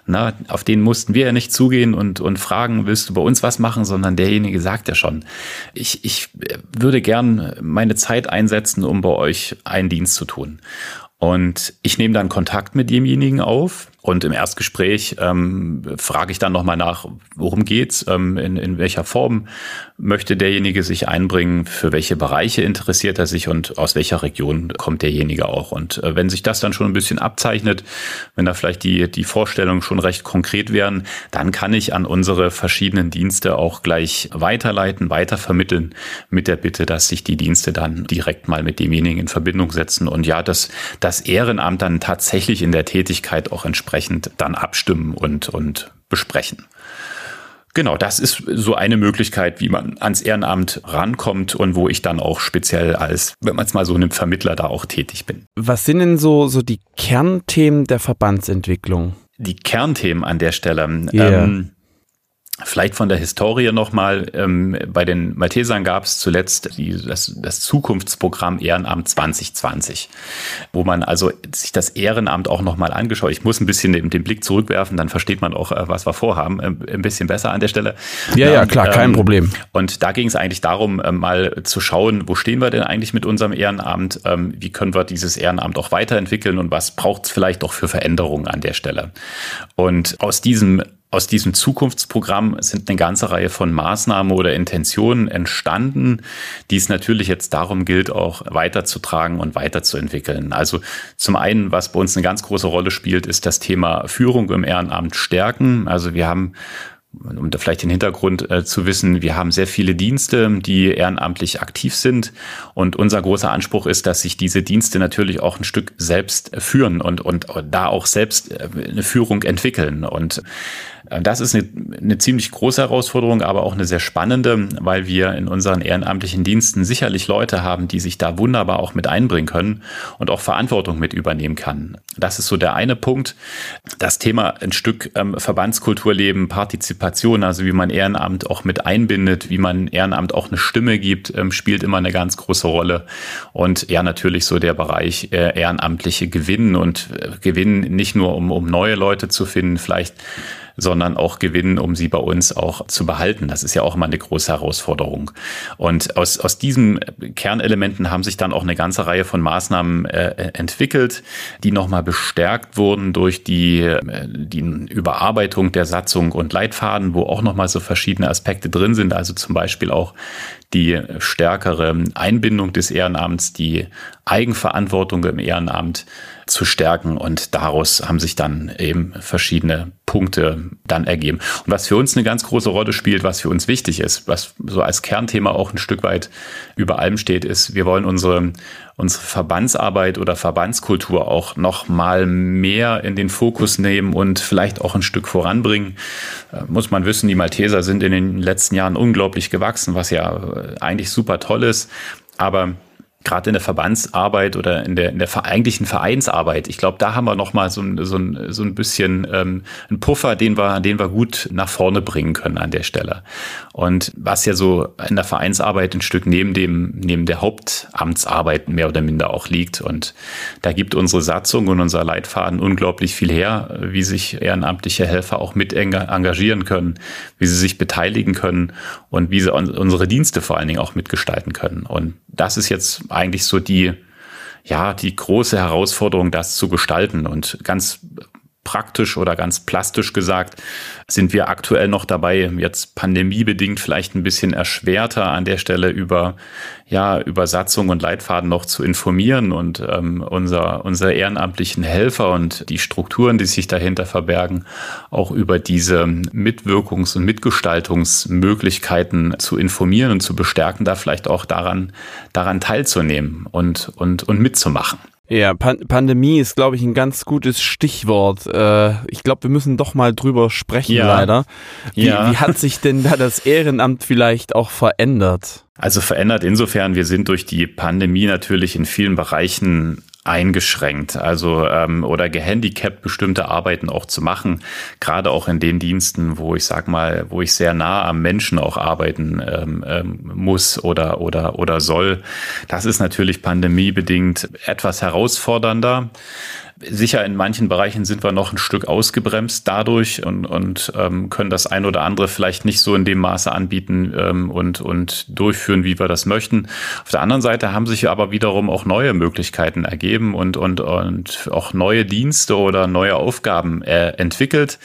Na, auf den mussten wir ja nicht zugehen und, und fragen, willst du bei uns was machen, sondern derjenige sagt ja schon, ich, ich würde gern meine Zeit einsetzen, um bei euch einen Dienst zu tun. Und ich nehme dann Kontakt mit demjenigen auf und im Erstgespräch ähm, frage ich dann nochmal nach, worum geht's, ähm, in, in welcher Form möchte derjenige sich einbringen, für welche Bereiche interessiert er sich und aus welcher Region kommt derjenige auch. Und äh, wenn sich das dann schon ein bisschen abzeichnet, wenn da vielleicht die, die Vorstellungen schon recht konkret wären, dann kann ich an unsere verschiedenen Dienste auch gleich weiterleiten, weitervermitteln mit der Bitte, dass sich die Dienste dann direkt mal mit demjenigen in Verbindung setzen und ja, dass das Ehrenamt dann tatsächlich in der Tätigkeit auch entsprechend dann abstimmen und, und besprechen. Genau, das ist so eine Möglichkeit, wie man ans Ehrenamt rankommt und wo ich dann auch speziell als, wenn man es mal so nimmt, Vermittler da auch tätig bin. Was sind denn so, so die Kernthemen der Verbandsentwicklung? Die Kernthemen an der Stelle. Yeah. Ähm, Vielleicht von der Historie nochmal. Ähm, bei den Maltesern gab es zuletzt die, das, das Zukunftsprogramm Ehrenamt 2020, wo man also sich das Ehrenamt auch nochmal angeschaut. Ich muss ein bisschen den, den, Blick zurückwerfen, dann versteht man auch, äh, was wir vorhaben, äh, ein bisschen besser an der Stelle. Ja, ja, klar, kein ähm, Problem. Und da ging es eigentlich darum, äh, mal zu schauen, wo stehen wir denn eigentlich mit unserem Ehrenamt? Ähm, wie können wir dieses Ehrenamt auch weiterentwickeln und was braucht es vielleicht auch für Veränderungen an der Stelle? Und aus diesem aus diesem Zukunftsprogramm sind eine ganze Reihe von Maßnahmen oder Intentionen entstanden, die es natürlich jetzt darum gilt, auch weiterzutragen und weiterzuentwickeln. Also zum einen, was bei uns eine ganz große Rolle spielt, ist das Thema Führung im Ehrenamt stärken. Also wir haben um da vielleicht den Hintergrund äh, zu wissen, wir haben sehr viele Dienste, die ehrenamtlich aktiv sind. Und unser großer Anspruch ist, dass sich diese Dienste natürlich auch ein Stück selbst führen und, und da auch selbst äh, eine Führung entwickeln. Und das ist eine, eine ziemlich große Herausforderung, aber auch eine sehr spannende, weil wir in unseren ehrenamtlichen Diensten sicherlich Leute haben, die sich da wunderbar auch mit einbringen können und auch Verantwortung mit übernehmen kann. Das ist so der eine Punkt. Das Thema ein Stück ähm, Verbandskulturleben, Partizipation, also wie man Ehrenamt auch mit einbindet, wie man Ehrenamt auch eine Stimme gibt, ähm, spielt immer eine ganz große Rolle. Und ja, natürlich so der Bereich äh, ehrenamtliche Gewinnen und äh, Gewinnen nicht nur um, um neue Leute zu finden, vielleicht sondern auch gewinnen, um sie bei uns auch zu behalten. Das ist ja auch immer eine große Herausforderung. Und aus, aus diesen Kernelementen haben sich dann auch eine ganze Reihe von Maßnahmen äh, entwickelt, die nochmal bestärkt wurden durch die, äh, die Überarbeitung der Satzung und Leitfaden, wo auch nochmal so verschiedene Aspekte drin sind. Also zum Beispiel auch die stärkere Einbindung des Ehrenamts, die Eigenverantwortung im Ehrenamt, zu stärken. Und daraus haben sich dann eben verschiedene Punkte dann ergeben. Und was für uns eine ganz große Rolle spielt, was für uns wichtig ist, was so als Kernthema auch ein Stück weit über allem steht, ist, wir wollen unsere, unsere Verbandsarbeit oder Verbandskultur auch noch mal mehr in den Fokus nehmen und vielleicht auch ein Stück voranbringen. Äh, muss man wissen, die Malteser sind in den letzten Jahren unglaublich gewachsen, was ja äh, eigentlich super toll ist. Aber gerade in der Verbandsarbeit oder in der, in der eigentlichen Vereinsarbeit, ich glaube, da haben wir nochmal so ein, so ein, so ein bisschen ähm, einen Puffer, den wir, den wir gut nach vorne bringen können an der Stelle. Und was ja so in der Vereinsarbeit ein Stück neben dem, neben der Hauptamtsarbeit mehr oder minder auch liegt. Und da gibt unsere Satzung und unser Leitfaden unglaublich viel her, wie sich ehrenamtliche Helfer auch mit engagieren können, wie sie sich beteiligen können und wie sie unsere Dienste vor allen Dingen auch mitgestalten können. Und das ist jetzt eigentlich so die, ja, die große Herausforderung, das zu gestalten. Und ganz praktisch oder ganz plastisch gesagt, sind wir aktuell noch dabei, jetzt pandemiebedingt vielleicht ein bisschen erschwerter an der Stelle über, ja, über Satzung und Leitfaden noch zu informieren und ähm, unser, unser ehrenamtlichen Helfer und die Strukturen, die sich dahinter verbergen, auch über diese Mitwirkungs- und Mitgestaltungsmöglichkeiten zu informieren und zu bestärken, da vielleicht auch daran, daran teilzunehmen und, und, und mitzumachen. Ja, Pan Pandemie ist, glaube ich, ein ganz gutes Stichwort. Äh, ich glaube, wir müssen doch mal drüber sprechen, ja. leider. Wie, ja. wie hat sich denn da das Ehrenamt vielleicht auch verändert? Also verändert insofern, wir sind durch die Pandemie natürlich in vielen Bereichen eingeschränkt, also ähm, oder gehandicapt bestimmte Arbeiten auch zu machen, gerade auch in den Diensten, wo ich sag mal, wo ich sehr nah am Menschen auch arbeiten ähm, ähm, muss oder oder oder soll. Das ist natürlich pandemiebedingt etwas herausfordernder. Sicher, in manchen Bereichen sind wir noch ein Stück ausgebremst dadurch und, und ähm, können das ein oder andere vielleicht nicht so in dem Maße anbieten ähm, und, und durchführen, wie wir das möchten. Auf der anderen Seite haben sich aber wiederum auch neue Möglichkeiten ergeben und, und, und auch neue Dienste oder neue Aufgaben äh, entwickelt,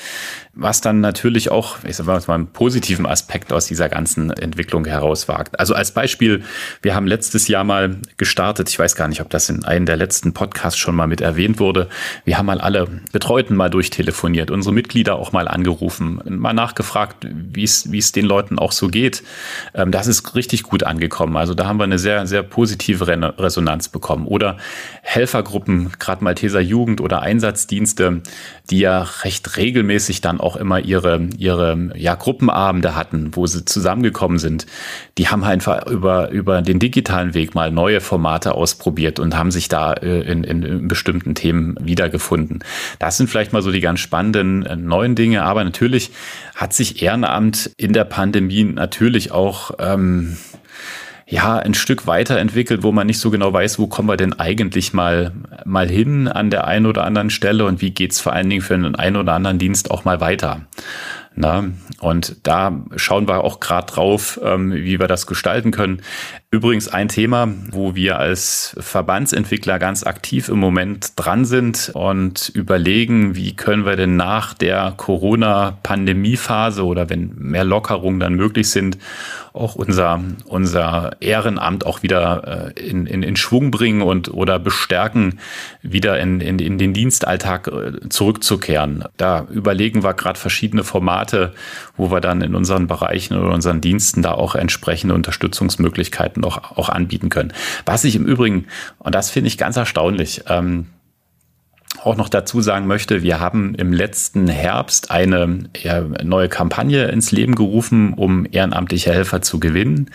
was dann natürlich auch, ich sag mal, einen positiven Aspekt aus dieser ganzen Entwicklung herauswagt. Also als Beispiel, wir haben letztes Jahr mal gestartet, ich weiß gar nicht, ob das in einem der letzten Podcasts schon mal mit erwähnt wurde, wir haben mal alle Betreuten mal durchtelefoniert, unsere Mitglieder auch mal angerufen, mal nachgefragt, wie es, den Leuten auch so geht. Ähm, das ist richtig gut angekommen. Also da haben wir eine sehr, sehr positive Resonanz bekommen. Oder Helfergruppen, gerade Malteser Jugend oder Einsatzdienste, die ja recht regelmäßig dann auch immer ihre, ihre ja, Gruppenabende hatten, wo sie zusammengekommen sind, die haben einfach über, über den digitalen Weg mal neue Formate ausprobiert und haben sich da äh, in, in, in bestimmten Themen wiedergefunden. Das sind vielleicht mal so die ganz spannenden äh, neuen Dinge, aber natürlich hat sich Ehrenamt in der Pandemie natürlich auch ähm, ja, ein Stück weiterentwickelt, wo man nicht so genau weiß, wo kommen wir denn eigentlich mal, mal hin an der einen oder anderen Stelle und wie geht's vor allen Dingen für einen einen oder anderen Dienst auch mal weiter. Na, und da schauen wir auch gerade drauf, ähm, wie wir das gestalten können. Übrigens ein Thema, wo wir als Verbandsentwickler ganz aktiv im Moment dran sind und überlegen, wie können wir denn nach der Corona-Pandemie-Phase oder wenn mehr Lockerungen dann möglich sind, auch unser, unser Ehrenamt auch wieder äh, in, in, in Schwung bringen und oder bestärken, wieder in, in, in den Dienstalltag äh, zurückzukehren. Da überlegen wir gerade verschiedene Formate, wo wir dann in unseren Bereichen oder unseren Diensten da auch entsprechende Unterstützungsmöglichkeiten noch auch anbieten können. Was ich im Übrigen, und das finde ich ganz erstaunlich, ähm, auch noch dazu sagen möchte, wir haben im letzten Herbst eine neue Kampagne ins Leben gerufen, um ehrenamtliche Helfer zu gewinnen.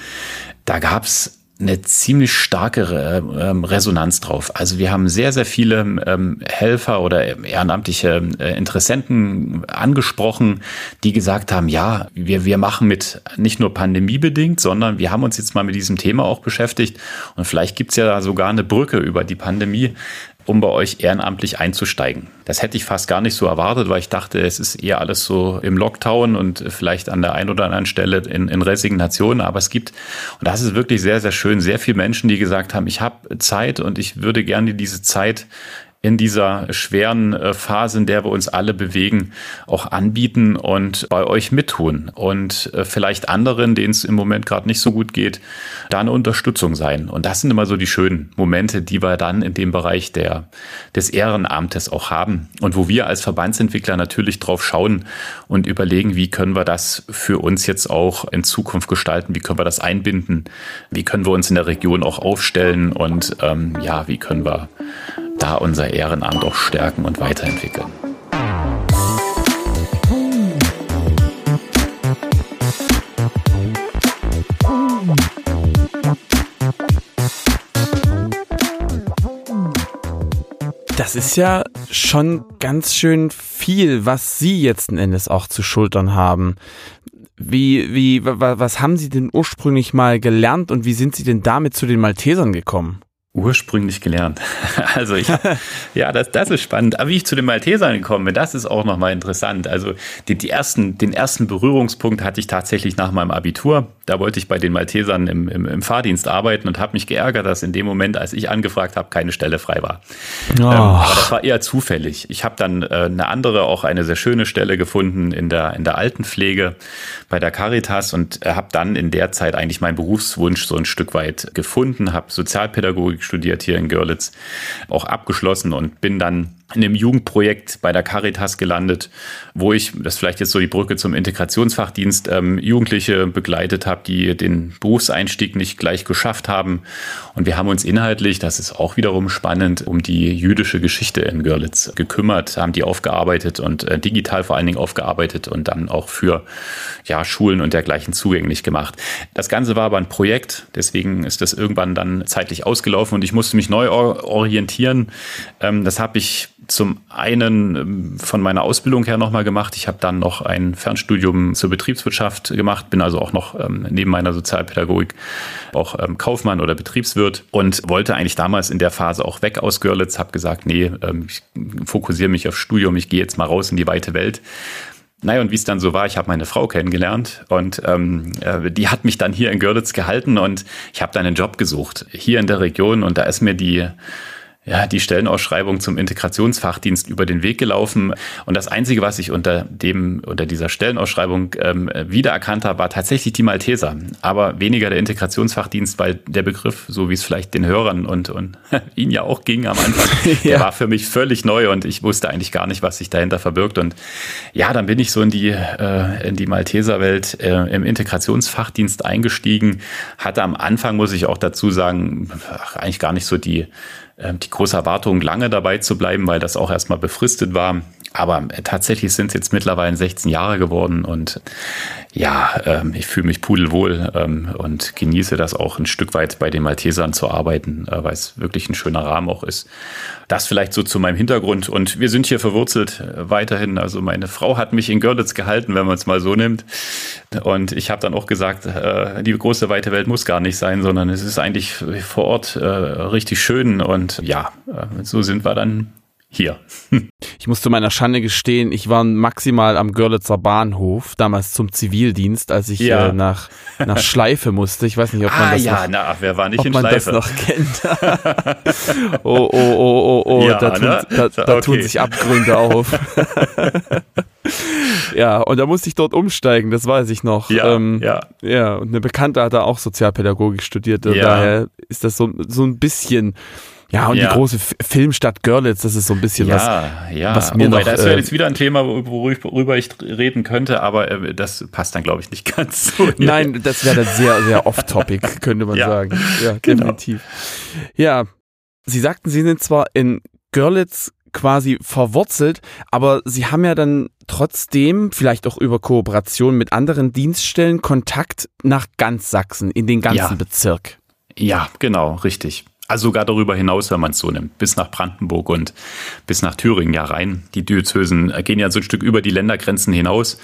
Da gab's eine ziemlich starke ähm, Resonanz drauf. Also wir haben sehr, sehr viele ähm, Helfer oder ehrenamtliche äh, Interessenten angesprochen, die gesagt haben, ja, wir, wir machen mit nicht nur pandemiebedingt, sondern wir haben uns jetzt mal mit diesem Thema auch beschäftigt und vielleicht gibt's ja sogar eine Brücke über die Pandemie, um bei euch ehrenamtlich einzusteigen. Das hätte ich fast gar nicht so erwartet, weil ich dachte, es ist eher alles so im Lockdown und vielleicht an der einen oder anderen Stelle in, in Resignation. Aber es gibt, und das ist wirklich sehr, sehr schön, sehr viele Menschen, die gesagt haben, ich habe Zeit und ich würde gerne diese Zeit in dieser schweren äh, Phase, in der wir uns alle bewegen, auch anbieten und bei euch mittun. Und äh, vielleicht anderen, denen es im Moment gerade nicht so gut geht, da eine Unterstützung sein. Und das sind immer so die schönen Momente, die wir dann in dem Bereich der, des Ehrenamtes auch haben. Und wo wir als Verbandsentwickler natürlich drauf schauen und überlegen, wie können wir das für uns jetzt auch in Zukunft gestalten, wie können wir das einbinden, wie können wir uns in der Region auch aufstellen? Und ähm, ja, wie können wir da unser Ehrenamt auch stärken und weiterentwickeln. Das ist ja schon ganz schön viel, was Sie jetzt Endes auch zu schultern haben. Wie, wie, was haben Sie denn ursprünglich mal gelernt und wie sind Sie denn damit zu den Maltesern gekommen? Ursprünglich gelernt. Also ich, ja, das, das ist spannend. Aber wie ich zu den Maltesern gekommen bin, das ist auch nochmal interessant. Also die, die ersten, den ersten Berührungspunkt hatte ich tatsächlich nach meinem Abitur. Da wollte ich bei den Maltesern im, im, im Fahrdienst arbeiten und habe mich geärgert, dass in dem Moment, als ich angefragt habe, keine Stelle frei war. Oh. Ähm, aber das war eher zufällig. Ich habe dann äh, eine andere, auch eine sehr schöne Stelle gefunden in der, in der Altenpflege bei der Caritas und äh, habe dann in der Zeit eigentlich meinen Berufswunsch so ein Stück weit gefunden, habe Sozialpädagogik studiert hier in Görlitz, auch abgeschlossen und bin dann in dem Jugendprojekt bei der Caritas gelandet, wo ich, das ist vielleicht jetzt so die Brücke zum Integrationsfachdienst, ähm, Jugendliche begleitet habe, die den Berufseinstieg nicht gleich geschafft haben. Und wir haben uns inhaltlich, das ist auch wiederum spannend, um die jüdische Geschichte in Görlitz gekümmert, haben die aufgearbeitet und äh, digital vor allen Dingen aufgearbeitet und dann auch für ja, Schulen und dergleichen zugänglich gemacht. Das Ganze war aber ein Projekt, deswegen ist das irgendwann dann zeitlich ausgelaufen und ich musste mich neu orientieren. Ähm, das habe ich zum einen ähm, von meiner Ausbildung her nochmal gemacht. Ich habe dann noch ein Fernstudium zur Betriebswirtschaft gemacht, bin also auch noch ähm, neben meiner Sozialpädagogik auch ähm, Kaufmann oder Betriebswirt und wollte eigentlich damals in der Phase auch weg aus Görlitz, habe gesagt, nee, ich fokussiere mich auf Studium, ich gehe jetzt mal raus in die weite Welt. Naja, und wie es dann so war, ich habe meine Frau kennengelernt und ähm, äh, die hat mich dann hier in Görlitz gehalten und ich habe dann einen Job gesucht, hier in der Region und da ist mir die ja, die Stellenausschreibung zum Integrationsfachdienst über den Weg gelaufen. Und das Einzige, was ich unter dem, unter dieser Stellenausschreibung ähm, wiedererkannt habe, war tatsächlich die Malteser. Aber weniger der Integrationsfachdienst, weil der Begriff, so wie es vielleicht den Hörern und, und Ihnen ja auch ging am Anfang, ja. der war für mich völlig neu und ich wusste eigentlich gar nicht, was sich dahinter verbirgt. Und ja, dann bin ich so in die, äh, in die Malteserwelt äh, im Integrationsfachdienst eingestiegen. Hatte am Anfang, muss ich auch dazu sagen, ach, eigentlich gar nicht so die die große Erwartung, lange dabei zu bleiben, weil das auch erstmal befristet war. Aber äh, tatsächlich sind es jetzt mittlerweile 16 Jahre geworden und ja, ähm, ich fühle mich pudelwohl ähm, und genieße das auch ein Stück weit bei den Maltesern zu arbeiten, äh, weil es wirklich ein schöner Rahmen auch ist. Das vielleicht so zu meinem Hintergrund und wir sind hier verwurzelt äh, weiterhin. Also meine Frau hat mich in Görlitz gehalten, wenn man es mal so nimmt. Und ich habe dann auch gesagt, äh, die große weite Welt muss gar nicht sein, sondern es ist eigentlich vor Ort äh, richtig schön und ja, äh, so sind wir dann hier. ich muss zu meiner Schande gestehen, ich war maximal am Görlitzer Bahnhof, damals zum Zivildienst, als ich ja. äh, nach, nach Schleife musste. Ich weiß nicht, ob man ah, das ja, noch, na, wer war nicht ob in man Schleife? das noch kennt. oh, oh, oh, oh, oh, ja, da, tun, ne? da, da okay. tun sich Abgründe auf. ja, und da musste ich dort umsteigen, das weiß ich noch. Ja, ähm, ja. ja, und eine Bekannte hat da auch Sozialpädagogik studiert. Ja. Daher ist das so, so ein bisschen ja, und ja. die große Filmstadt Görlitz, das ist so ein bisschen ja, was, ja. was mir Wobei, noch... das wäre äh, jetzt wieder ein Thema, worüber ich reden könnte, aber äh, das passt dann, glaube ich, nicht ganz so. Nein, das wäre dann sehr, sehr off-topic, könnte man ja. sagen. Ja, genau. definitiv. Ja, Sie sagten, Sie sind zwar in Görlitz quasi verwurzelt, aber Sie haben ja dann trotzdem, vielleicht auch über Kooperation mit anderen Dienststellen, Kontakt nach ganz Sachsen, in den ganzen. Bezirk. Ja, genau, richtig. Also sogar darüber hinaus, wenn man es so nimmt, bis nach Brandenburg und bis nach Thüringen ja rein. Die Diözesen gehen ja so ein Stück über die Ländergrenzen hinaus.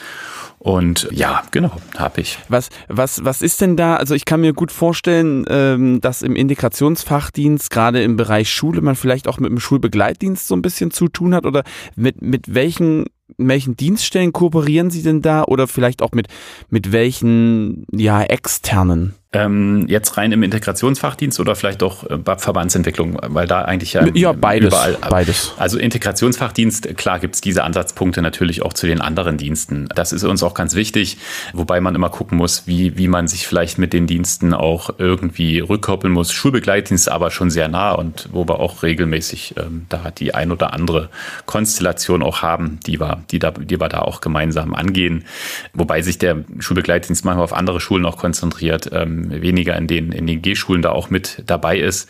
Und ja, genau, habe ich. Was, was, was ist denn da? Also ich kann mir gut vorstellen, ähm, dass im Integrationsfachdienst, gerade im Bereich Schule, man vielleicht auch mit dem Schulbegleitdienst so ein bisschen zu tun hat. Oder mit, mit welchen, welchen Dienststellen kooperieren Sie denn da? Oder vielleicht auch mit, mit welchen ja, externen? Ähm, jetzt rein im Integrationsfachdienst oder vielleicht auch äh, Verbandsentwicklung, weil da eigentlich ja, ja beides, überall. Beides. Also Integrationsfachdienst, klar gibt es diese Ansatzpunkte natürlich auch zu den anderen Diensten. Das ist uns auch ganz wichtig, wobei man immer gucken muss, wie, wie man sich vielleicht mit den Diensten auch irgendwie rückkoppeln muss. Schulbegleitdienst aber schon sehr nah und wo wir auch regelmäßig ähm, da die ein oder andere Konstellation auch haben, die wir, die, da, die wir da auch gemeinsam angehen. Wobei sich der Schulbegleitdienst manchmal auf andere Schulen auch konzentriert. Ähm, weniger in den, in den G-Schulen da auch mit dabei ist.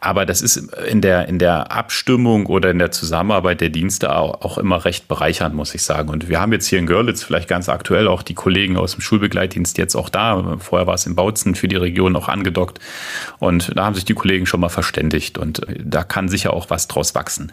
Aber das ist in der, in der Abstimmung oder in der Zusammenarbeit der Dienste auch, auch immer recht bereichernd, muss ich sagen. Und wir haben jetzt hier in Görlitz vielleicht ganz aktuell auch die Kollegen aus dem Schulbegleitdienst jetzt auch da. Vorher war es in Bautzen für die Region auch angedockt. Und da haben sich die Kollegen schon mal verständigt. Und da kann sicher auch was draus wachsen.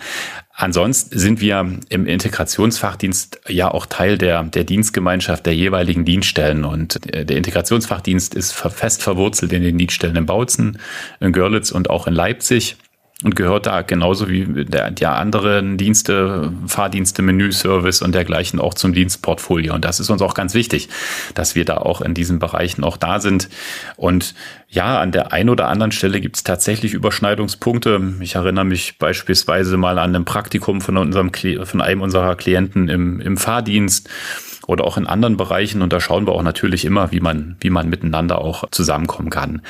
Ansonsten sind wir im Integrationsfachdienst ja auch Teil der, der Dienstgemeinschaft der jeweiligen Dienststellen. Und der Integrationsfachdienst ist fest verwurzelt in den Dienststellen in Bautzen, in Görlitz und auch in Leipzig und gehört da genauso wie der, die anderen Dienste, Fahrdienste, Menüservice und dergleichen auch zum Dienstportfolio. Und das ist uns auch ganz wichtig, dass wir da auch in diesen Bereichen auch da sind. Und ja, an der einen oder anderen Stelle gibt es tatsächlich Überschneidungspunkte. Ich erinnere mich beispielsweise mal an ein Praktikum von unserem von einem unserer Klienten im, im Fahrdienst oder auch in anderen Bereichen. Und da schauen wir auch natürlich immer, wie man, wie man miteinander auch zusammenkommen kann.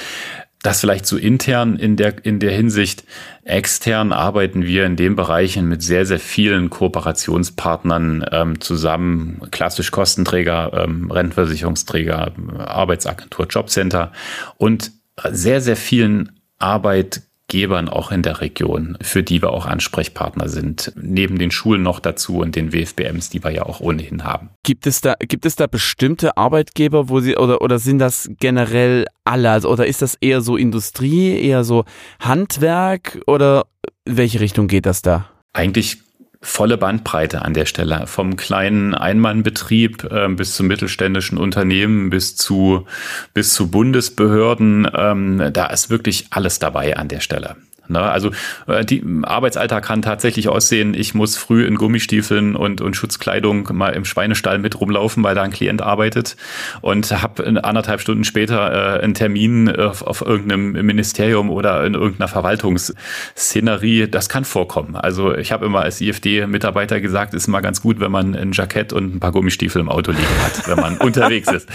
Das vielleicht so intern in der, in der Hinsicht. Extern arbeiten wir in den Bereichen mit sehr, sehr vielen Kooperationspartnern ähm, zusammen. Klassisch Kostenträger, ähm, Rentenversicherungsträger, Arbeitsagentur, Jobcenter und sehr, sehr vielen Arbeit Gebern auch in der Region, für die wir auch Ansprechpartner sind, neben den Schulen noch dazu und den WFBMs, die wir ja auch ohnehin haben. Gibt es da, gibt es da bestimmte Arbeitgeber, wo sie, oder, oder sind das generell alle? Also, oder ist das eher so Industrie, eher so Handwerk oder welche Richtung geht das da? Eigentlich volle Bandbreite an der Stelle. Vom kleinen Einmannbetrieb äh, bis zum mittelständischen Unternehmen bis zu, bis zu Bundesbehörden. Ähm, da ist wirklich alles dabei an der Stelle. Ne? Also äh, die Arbeitsalltag kann tatsächlich aussehen, ich muss früh in Gummistiefeln und, und Schutzkleidung mal im Schweinestall mit rumlaufen, weil da ein Klient arbeitet und habe anderthalb Stunden später äh, einen Termin auf, auf irgendeinem Ministerium oder in irgendeiner Verwaltungsszenerie. Das kann vorkommen. Also ich habe immer als IFD-Mitarbeiter gesagt, ist immer ganz gut, wenn man ein Jackett und ein paar Gummistiefel im Auto liegen hat, wenn man unterwegs ist.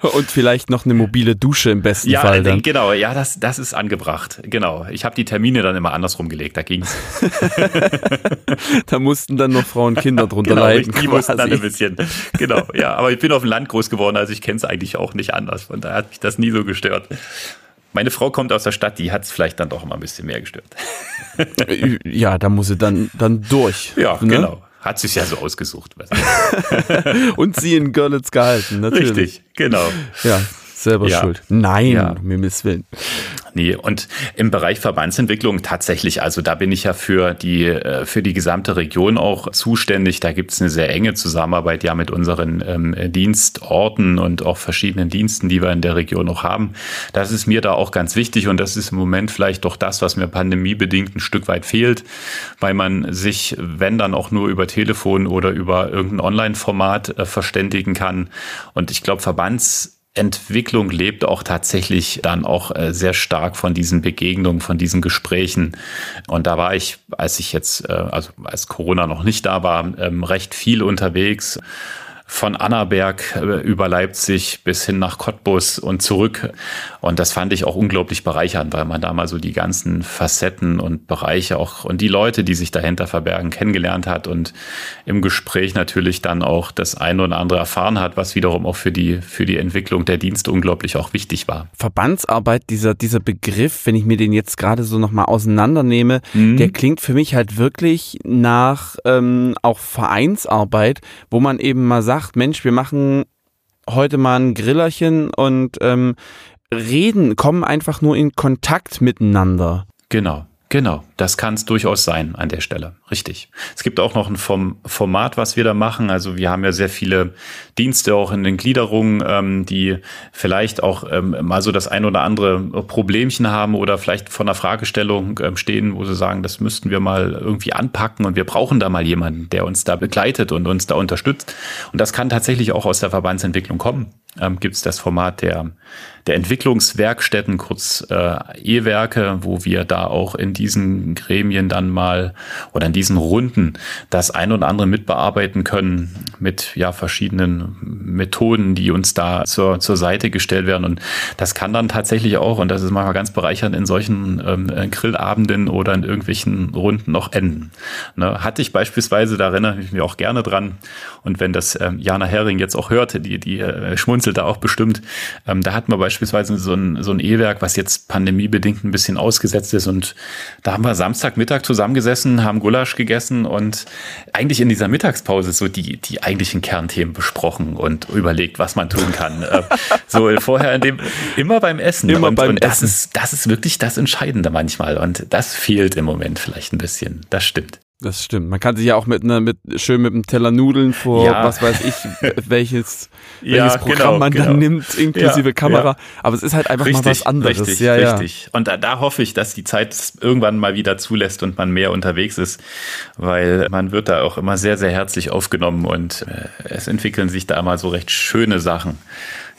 und vielleicht noch eine mobile Dusche im besten ja, Fall. Dann. Genau, ja, das, das ist angebracht. Genau. Ich habe die Termine dann immer andersrum gelegt, da ging's. da mussten dann noch Frauen und Kinder drunter genau, leiden. Die mussten dann ein bisschen. Genau, ja. Aber ich bin auf dem Land groß geworden, also ich kenne es eigentlich auch nicht anders. Von daher hat mich das nie so gestört. Meine Frau kommt aus der Stadt, die hat es vielleicht dann doch immer ein bisschen mehr gestört. ja, da muss sie dann, dann durch. Ja, ne? genau. Hat sich ja so ausgesucht. und sie in Görlitz gehalten, natürlich. Richtig, genau. Ja, selber ja. schuld. Nein, ja. um Himmels Willen. Nee, und im Bereich Verbandsentwicklung tatsächlich, also da bin ich ja für die, äh, für die gesamte Region auch zuständig. Da gibt es eine sehr enge Zusammenarbeit ja mit unseren ähm, Dienstorten und auch verschiedenen Diensten, die wir in der Region noch haben. Das ist mir da auch ganz wichtig und das ist im Moment vielleicht doch das, was mir pandemiebedingt ein Stück weit fehlt, weil man sich, wenn dann auch nur über Telefon oder über irgendein Online-Format äh, verständigen kann. Und ich glaube, Verbands Entwicklung lebt auch tatsächlich dann auch äh, sehr stark von diesen Begegnungen, von diesen Gesprächen. Und da war ich, als ich jetzt, äh, also als Corona noch nicht da war, ähm, recht viel unterwegs von Annaberg äh, über Leipzig bis hin nach Cottbus und zurück. Und das fand ich auch unglaublich bereichernd, weil man da mal so die ganzen Facetten und Bereiche auch und die Leute, die sich dahinter verbergen, kennengelernt hat und im Gespräch natürlich dann auch das eine oder andere erfahren hat, was wiederum auch für die, für die Entwicklung der Dienste unglaublich auch wichtig war. Verbandsarbeit, dieser, dieser Begriff, wenn ich mir den jetzt gerade so nochmal auseinandernehme, mhm. der klingt für mich halt wirklich nach ähm, auch Vereinsarbeit, wo man eben mal sagt, sagt, Mensch, wir machen heute mal ein Grillerchen und ähm, reden, kommen einfach nur in Kontakt miteinander. Genau. Genau, das kann es durchaus sein an der Stelle. Richtig. Es gibt auch noch ein Format, was wir da machen. Also wir haben ja sehr viele Dienste auch in den Gliederungen, ähm, die vielleicht auch ähm, mal so das ein oder andere Problemchen haben oder vielleicht vor einer Fragestellung ähm, stehen, wo sie sagen, das müssten wir mal irgendwie anpacken und wir brauchen da mal jemanden, der uns da begleitet und uns da unterstützt. Und das kann tatsächlich auch aus der Verbandsentwicklung kommen. Ähm, Gibt es das Format der der Entwicklungswerkstätten, kurz äh, E-Werke, wo wir da auch in diesen Gremien dann mal oder in diesen Runden das ein oder andere mitbearbeiten können mit ja verschiedenen Methoden, die uns da zur, zur Seite gestellt werden. Und das kann dann tatsächlich auch, und das ist manchmal ganz bereichernd, in solchen ähm, Grillabenden oder in irgendwelchen Runden noch enden. Ne, hatte ich beispielsweise, da erinnere ich mich auch gerne dran, und wenn das ähm, Jana Hering jetzt auch hörte, die, die äh, schmunzelt da auch bestimmt, ähm, da hatten wir beispielsweise so ein, so ein E-Werk, was jetzt pandemiebedingt ein bisschen ausgesetzt ist. Und da haben wir Samstagmittag zusammengesessen, haben Gulasch gegessen und eigentlich in dieser Mittagspause so die, die eigentlichen Kernthemen besprochen und überlegt, was man tun kann. äh, so vorher in dem, immer beim Essen. Immer und, beim und das Essen. ist, das ist wirklich das Entscheidende manchmal. Und das fehlt im Moment vielleicht ein bisschen. Das stimmt. Das stimmt. Man kann sich ja auch mit einer, mit, schön mit einem Teller Nudeln vor, Ja. was weiß ich, welches, Ja, welches Programm genau, man genau. dann nimmt, inklusive Ja, Kamera. Aber es ist halt einfach mal was anderes. Richtig, ja, richtig. Und da, da hoffe ich, dass die Zeit irgendwann mal wieder zulässt und man mehr unterwegs ist, weil man wird da auch immer sehr, sehr herzlich aufgenommen und äh, es entwickeln sich da immer so recht schöne Sachen,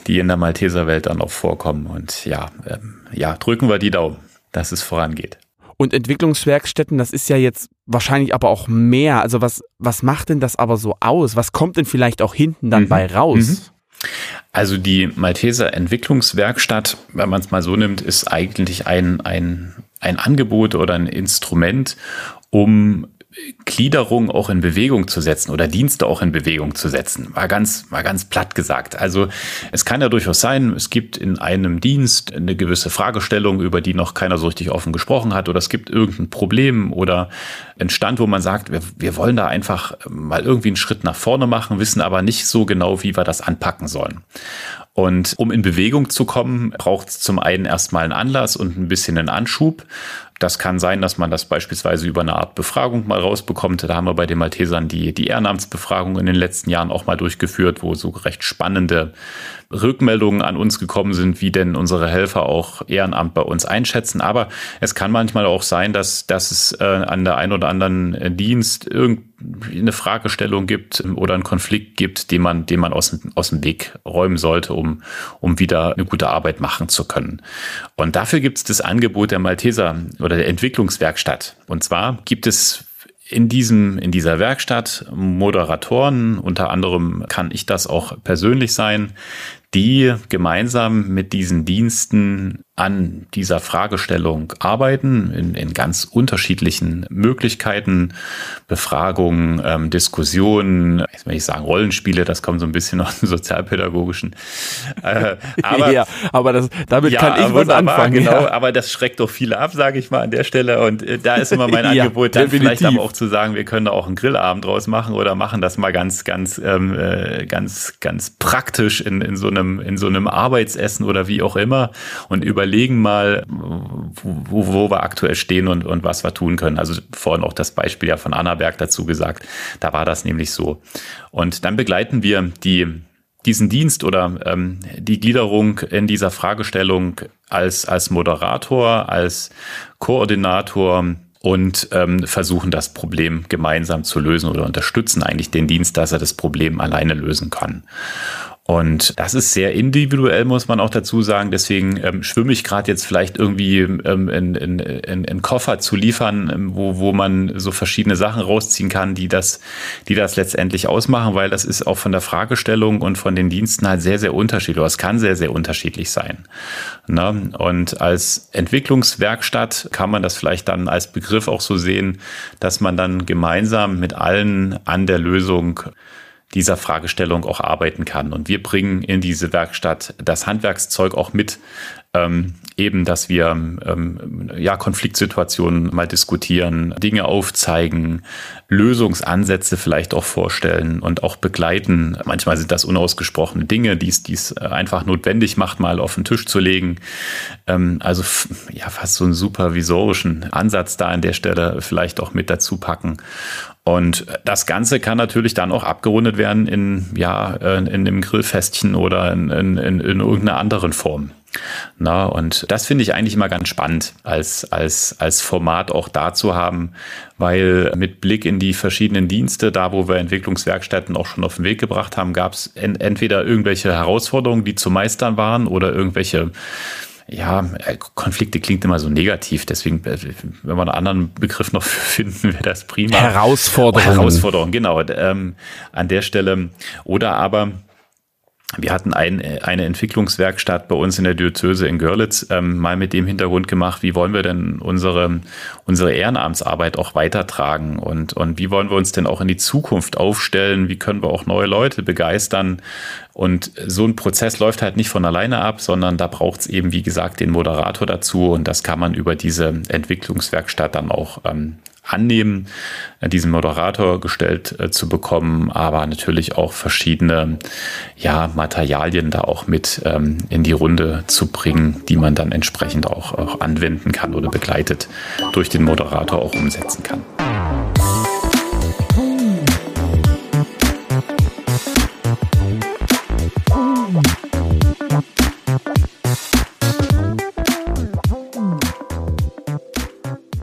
die in der Malteserwelt dann auch vorkommen. Und ja, ähm, ja, drücken wir die Daumen, dass es vorangeht. Und Entwicklungswerkstätten, das ist ja jetzt wahrscheinlich aber auch mehr. Also was, was macht denn das aber so aus? Was kommt denn vielleicht auch hinten dann Mhm. bei raus? Also die Malteser Entwicklungswerkstatt, wenn man es mal so nimmt, ist eigentlich ein, ein, ein Angebot oder ein Instrument, um Gliederung auch in Bewegung zu setzen oder Dienste auch in Bewegung zu setzen. Mal ganz, mal ganz platt gesagt. Also es kann ja durchaus sein, es gibt in einem Dienst eine gewisse Fragestellung, über die noch keiner so richtig offen gesprochen hat oder es gibt irgendein Problem oder ein Stand, wo man sagt, wir, wir wollen da einfach mal irgendwie einen Schritt nach vorne machen, wissen aber nicht so genau, wie wir das anpacken sollen. Und um in Bewegung zu kommen, braucht es zum einen erstmal einen Anlass und ein bisschen einen Anschub. Das kann sein, dass man das beispielsweise über eine Art Befragung mal rausbekommt. Da haben wir bei den Maltesern die, die Ehrenamtsbefragung in den letzten Jahren auch mal durchgeführt, wo so recht spannende Rückmeldungen an uns gekommen sind, wie denn unsere Helfer auch Ehrenamt bei uns einschätzen. Aber es kann manchmal auch sein, dass, dass es äh, an der einen oder anderen Dienst irgendeine Fragestellung gibt oder einen Konflikt gibt, den man, den man aus, dem- aus dem Weg räumen sollte, um, um wieder eine gute Arbeit machen zu können. Und dafür gibt es das Angebot der Malteser oder der Entwicklungswerkstatt. Und zwar gibt es in diesem, in dieser Werkstatt Moderatoren, unter anderem kann ich das auch persönlich sein, die gemeinsam mit diesen Diensten an dieser Fragestellung arbeiten, in, in ganz unterschiedlichen Möglichkeiten, Befragungen, ähm, Diskussionen, ich will nicht sagen Rollenspiele, das kommt so ein bisschen aus dem sozialpädagogischen. Äh, aber ja, aber das, damit kann ich was anfangen. Genau, Ja. aber das schreckt doch viele ab, sage ich mal an der Stelle. Und äh, da ist immer mein Ja, Angebot, dann vielleicht aber auch zu sagen, wir können da auch einen Grillabend draus machen oder machen das mal ganz, ganz, ähm, äh, ganz, ganz praktisch in, in so einem, in so einem Arbeitsessen oder wie auch immer und überlegen mal, wo, wo wir aktuell stehen und, und was wir tun können. Also vorhin auch das Beispiel ja von Annaberg dazu gesagt. Da war das nämlich so. Und dann begleiten wir die diesen Dienst oder ähm, die Gliederung in dieser Fragestellung als, als Moderator, als Koordinator und ähm, versuchen das Problem gemeinsam zu lösen oder unterstützen eigentlich den Dienst, dass er das Problem alleine lösen kann. Und das ist sehr individuell, muss man auch dazu sagen. Deswegen ähm, schwimme ich gerade jetzt vielleicht irgendwie ähm, in, in, in, in Koffer zu liefern, ähm, wo, wo man so verschiedene Sachen rausziehen kann, die das, die das letztendlich ausmachen, weil das ist auch von der Fragestellung und von den Diensten halt sehr, sehr unterschiedlich. Oder es kann sehr, sehr unterschiedlich sein. Ne? Und als Entwicklungswerkstatt kann man das vielleicht dann als Begriff auch so sehen, dass man dann gemeinsam mit allen an der Lösung dieser Fragestellung auch arbeiten kann. Und wir bringen in diese Werkstatt das Handwerkszeug auch mit, ähm, eben, dass wir ähm, ja Konfliktsituationen mal diskutieren, Dinge aufzeigen, Lösungsansätze vielleicht auch vorstellen und auch begleiten. Manchmal sind das unausgesprochene Dinge, die es einfach notwendig macht, mal auf den Tisch zu legen. Ähm, also ja, fast so einen supervisorischen Ansatz da an der Stelle vielleicht auch mit dazu packen. Und das Ganze kann natürlich dann auch abgerundet werden in, ja, in einem Grillfestchen oder in, in, in, in irgendeiner anderen Form. Na, und das finde ich eigentlich immer ganz spannend als, als, als Format auch da zu haben, weil mit Blick in die verschiedenen Dienste, da wo wir Entwicklungswerkstätten auch schon auf den Weg gebracht haben, gab es entweder irgendwelche Herausforderungen, die zu meistern waren oder irgendwelche ja, äh, Konflikte klingt immer so negativ, deswegen, äh, wenn wir einen anderen Begriff noch finden, wäre das prima. Herausforderungen. Oh, Herausforderungen, genau. Ähm, an der Stelle. Oder aber wir hatten ein, eine Entwicklungswerkstatt bei uns in der Diözese in Görlitz ähm, mal mit dem Hintergrund gemacht, wie wollen wir denn unsere, unsere Ehrenamtsarbeit auch weitertragen und, und wie wollen wir uns denn auch in die Zukunft aufstellen, wie können wir auch neue Leute begeistern. Und so ein Prozess läuft halt nicht von alleine ab, sondern da braucht es eben, wie gesagt, den Moderator dazu und das kann man über diese Entwicklungswerkstatt dann auch ähm, annehmen, äh, diesen Moderator gestellt äh, zu bekommen, aber natürlich auch verschiedene ja, Materialien da auch mit ähm, in die Runde zu bringen, die man dann entsprechend auch, auch anwenden kann oder begleitet durch den Moderator auch umsetzen kann.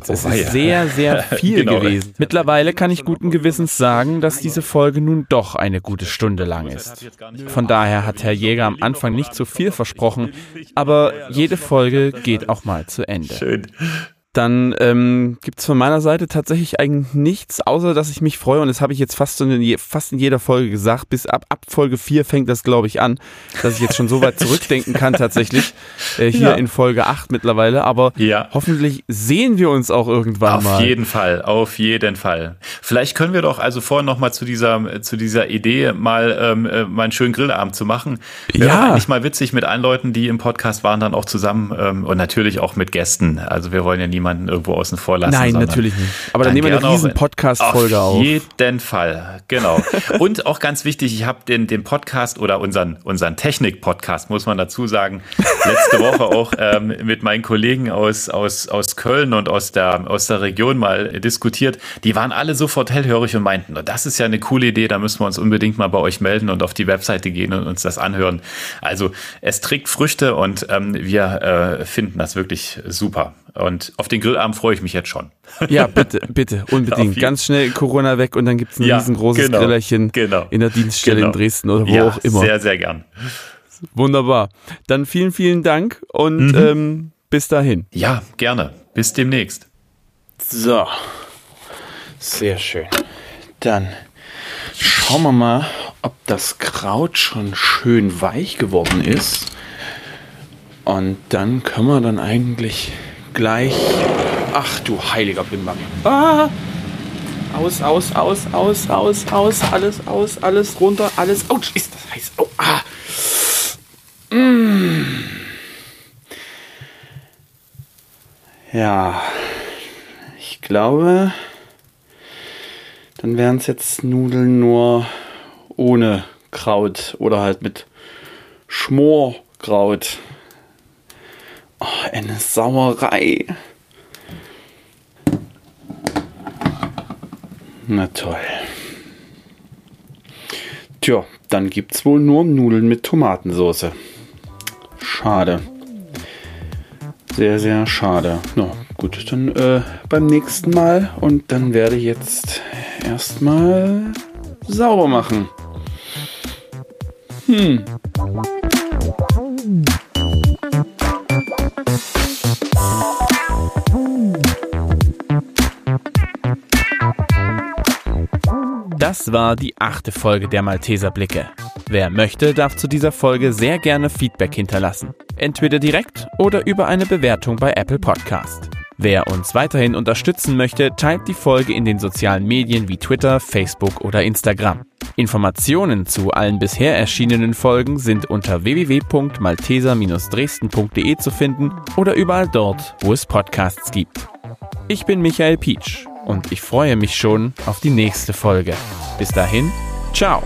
Es ist sehr, sehr viel genau. gewesen. Mittlerweile kann ich guten Gewissens sagen, dass diese Folge nun doch eine gute Stunde lang ist. Von daher hat Herr Jäger am Anfang nicht zu viel versprochen, aber jede Folge geht auch mal zu Ende. Schön dann ähm, gibt es von meiner Seite tatsächlich eigentlich nichts, außer dass ich mich freue, und das habe ich jetzt fast, in, fast in jeder Folge gesagt, bis ab, ab Folge 4 fängt das, glaube ich, an, dass ich jetzt schon so weit zurückdenken kann tatsächlich, äh, hier ja. in Folge 8 mittlerweile, aber ja. hoffentlich sehen wir uns auch irgendwann auf mal. Auf jeden Fall, auf jeden Fall. Vielleicht können wir doch also vorhin nochmal zu dieser, zu dieser Idee mal, ähm, äh, mal einen schönen Grillabend zu machen. Wäre ja. eigentlich mal witzig mit allen Leuten, die im Podcast waren, dann auch zusammen ähm, und natürlich auch mit Gästen. Also wir wollen ja nie niemanden irgendwo außen vor lassen. Nein, natürlich nicht. Aber dann, dann nehmen wir eine riesen Podcast-Folge auf. Auf jeden Fall, genau. Und auch ganz wichtig, ich habe den, den Podcast oder unseren, unseren Technik-Podcast, muss man dazu sagen, letzte Woche auch ähm, mit meinen Kollegen aus, aus, aus Köln und aus der, aus der Region mal diskutiert. Die waren alle sofort hellhörig und meinten, das ist ja eine coole Idee, da müssen wir uns unbedingt mal bei euch melden und auf die Webseite gehen und uns das anhören. Also es trägt Früchte und ähm, wir äh, finden das wirklich super. Und auf den Grillabend freue ich mich jetzt schon. Ja, bitte, bitte, unbedingt. Ganz schnell Corona weg und dann gibt es ein ja, riesengroßes genau, Grillerchen genau, in der Dienststelle genau. in Dresden oder wo ja, auch immer. Sehr, sehr gern. Wunderbar. Dann vielen, vielen Dank und mhm. ähm, bis dahin. Ja, gerne. Bis demnächst. So. Sehr schön. Dann schauen wir mal, ob das Kraut schon schön weich geworden ist. Und dann können wir dann eigentlich gleich. Ach du heiliger Bimbam. Ah! Aus, aus, aus, aus, aus, aus, alles aus, alles runter, alles. Autsch, ist das heiß. Oh, ah. Mm. Ja, ich glaube, dann wären es jetzt Nudeln nur ohne Kraut oder halt mit Schmorkraut. Oh, eine Sauerei. Na toll. Tja, dann gibt's wohl nur Nudeln mit Tomatensauce. Schade. Sehr, sehr schade. Na gut, dann äh, beim nächsten Mal. Und dann werde ich jetzt erstmal sauber machen. Hm. Das war die achte Folge der Malteser Blicke. Wer möchte, darf zu dieser Folge sehr gerne Feedback hinterlassen. Entweder direkt oder über eine Bewertung bei Apple Podcast. Wer uns weiterhin unterstützen möchte, teilt die Folge in den sozialen Medien wie Twitter, Facebook oder Instagram. Informationen zu allen bisher erschienenen Folgen sind unter www.malteser-dresden.de zu finden oder überall dort, wo es Podcasts gibt. Ich bin Michael Pietsch und ich freue mich schon auf die nächste Folge. Bis dahin, ciao!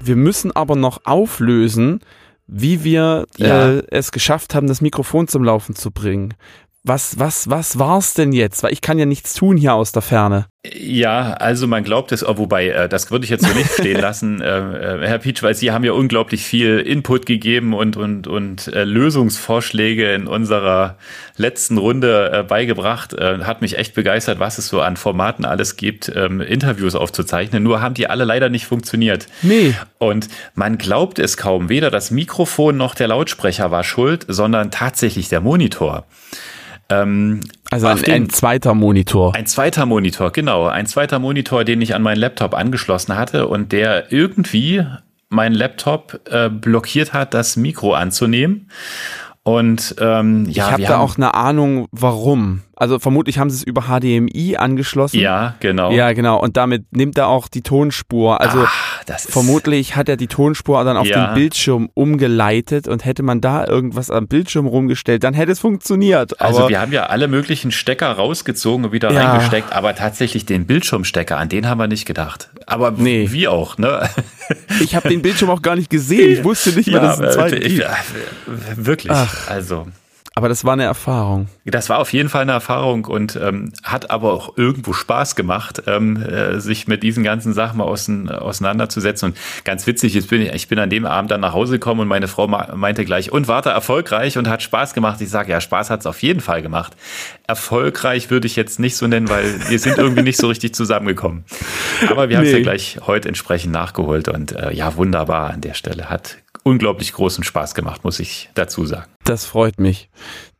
Wir müssen aber noch auflösen, wie wir ja. äh, es geschafft haben, das Mikrofon zum Laufen zu bringen. Was, was, was war's denn jetzt? Weil ich kann ja nichts tun hier aus der Ferne. Ja, also man glaubt es, oh, wobei, äh, das würde ich jetzt so nicht stehen lassen, äh, äh, Herr Pietsch, weil Sie haben ja unglaublich viel Input gegeben und, und, und äh, Lösungsvorschläge in unserer letzten Runde äh, beigebracht. Äh, hat mich echt begeistert, was es so an Formaten alles gibt, ähm, Interviews aufzuzeichnen. Nur haben die alle leider nicht funktioniert. Nee. Und man glaubt es kaum, weder das Mikrofon noch der Lautsprecher war schuld, sondern tatsächlich der Monitor. Ähm, also ein, den, ein, zweiter Monitor. Ein zweiter Monitor, genau. Ein zweiter Monitor, den ich an meinen Laptop angeschlossen hatte und der irgendwie meinen Laptop äh, blockiert hat, das Mikro anzunehmen. Und ähm, ja, ich habe da auch eine Ahnung, warum. Also vermutlich haben sie es über HDMI angeschlossen. Ja, genau. Ja, genau. Und damit nimmt er auch die Tonspur. Also Ach, vermutlich hat er die Tonspur dann auf ja. den Bildschirm umgeleitet und hätte man da irgendwas am Bildschirm rumgestellt, dann hätte es funktioniert. also wir haben ja alle möglichen Stecker rausgezogen und wieder ja. reingesteckt, aber tatsächlich den Bildschirmstecker, an den haben wir nicht gedacht. Aber nee. wie auch, ne? Ich habe den Bildschirm auch gar nicht gesehen. Ich wusste nicht mehr, ja, dass es einen zweiten ich, Wirklich. Ach. Also aber das war eine Erfahrung. Das war auf jeden Fall eine Erfahrung und ähm, hat aber auch irgendwo Spaß gemacht, ähm, äh, sich mit diesen ganzen Sachen mal außen, auseinanderzusetzen. Und ganz witzig, jetzt bin ich, ich bin an dem Abend dann nach Hause gekommen und meine Frau meinte gleich, und warte, erfolgreich und hat Spaß gemacht. Ich sage, ja, Spaß hat es auf jeden Fall gemacht. Erfolgreich würde ich jetzt nicht so nennen, weil wir sind irgendwie nicht so richtig zusammengekommen. Aber wir haben es nee. ja gleich heute entsprechend nachgeholt und äh, ja, wunderbar an der Stelle. Hat unglaublich großen Spaß gemacht, muss ich dazu sagen. Das freut mich.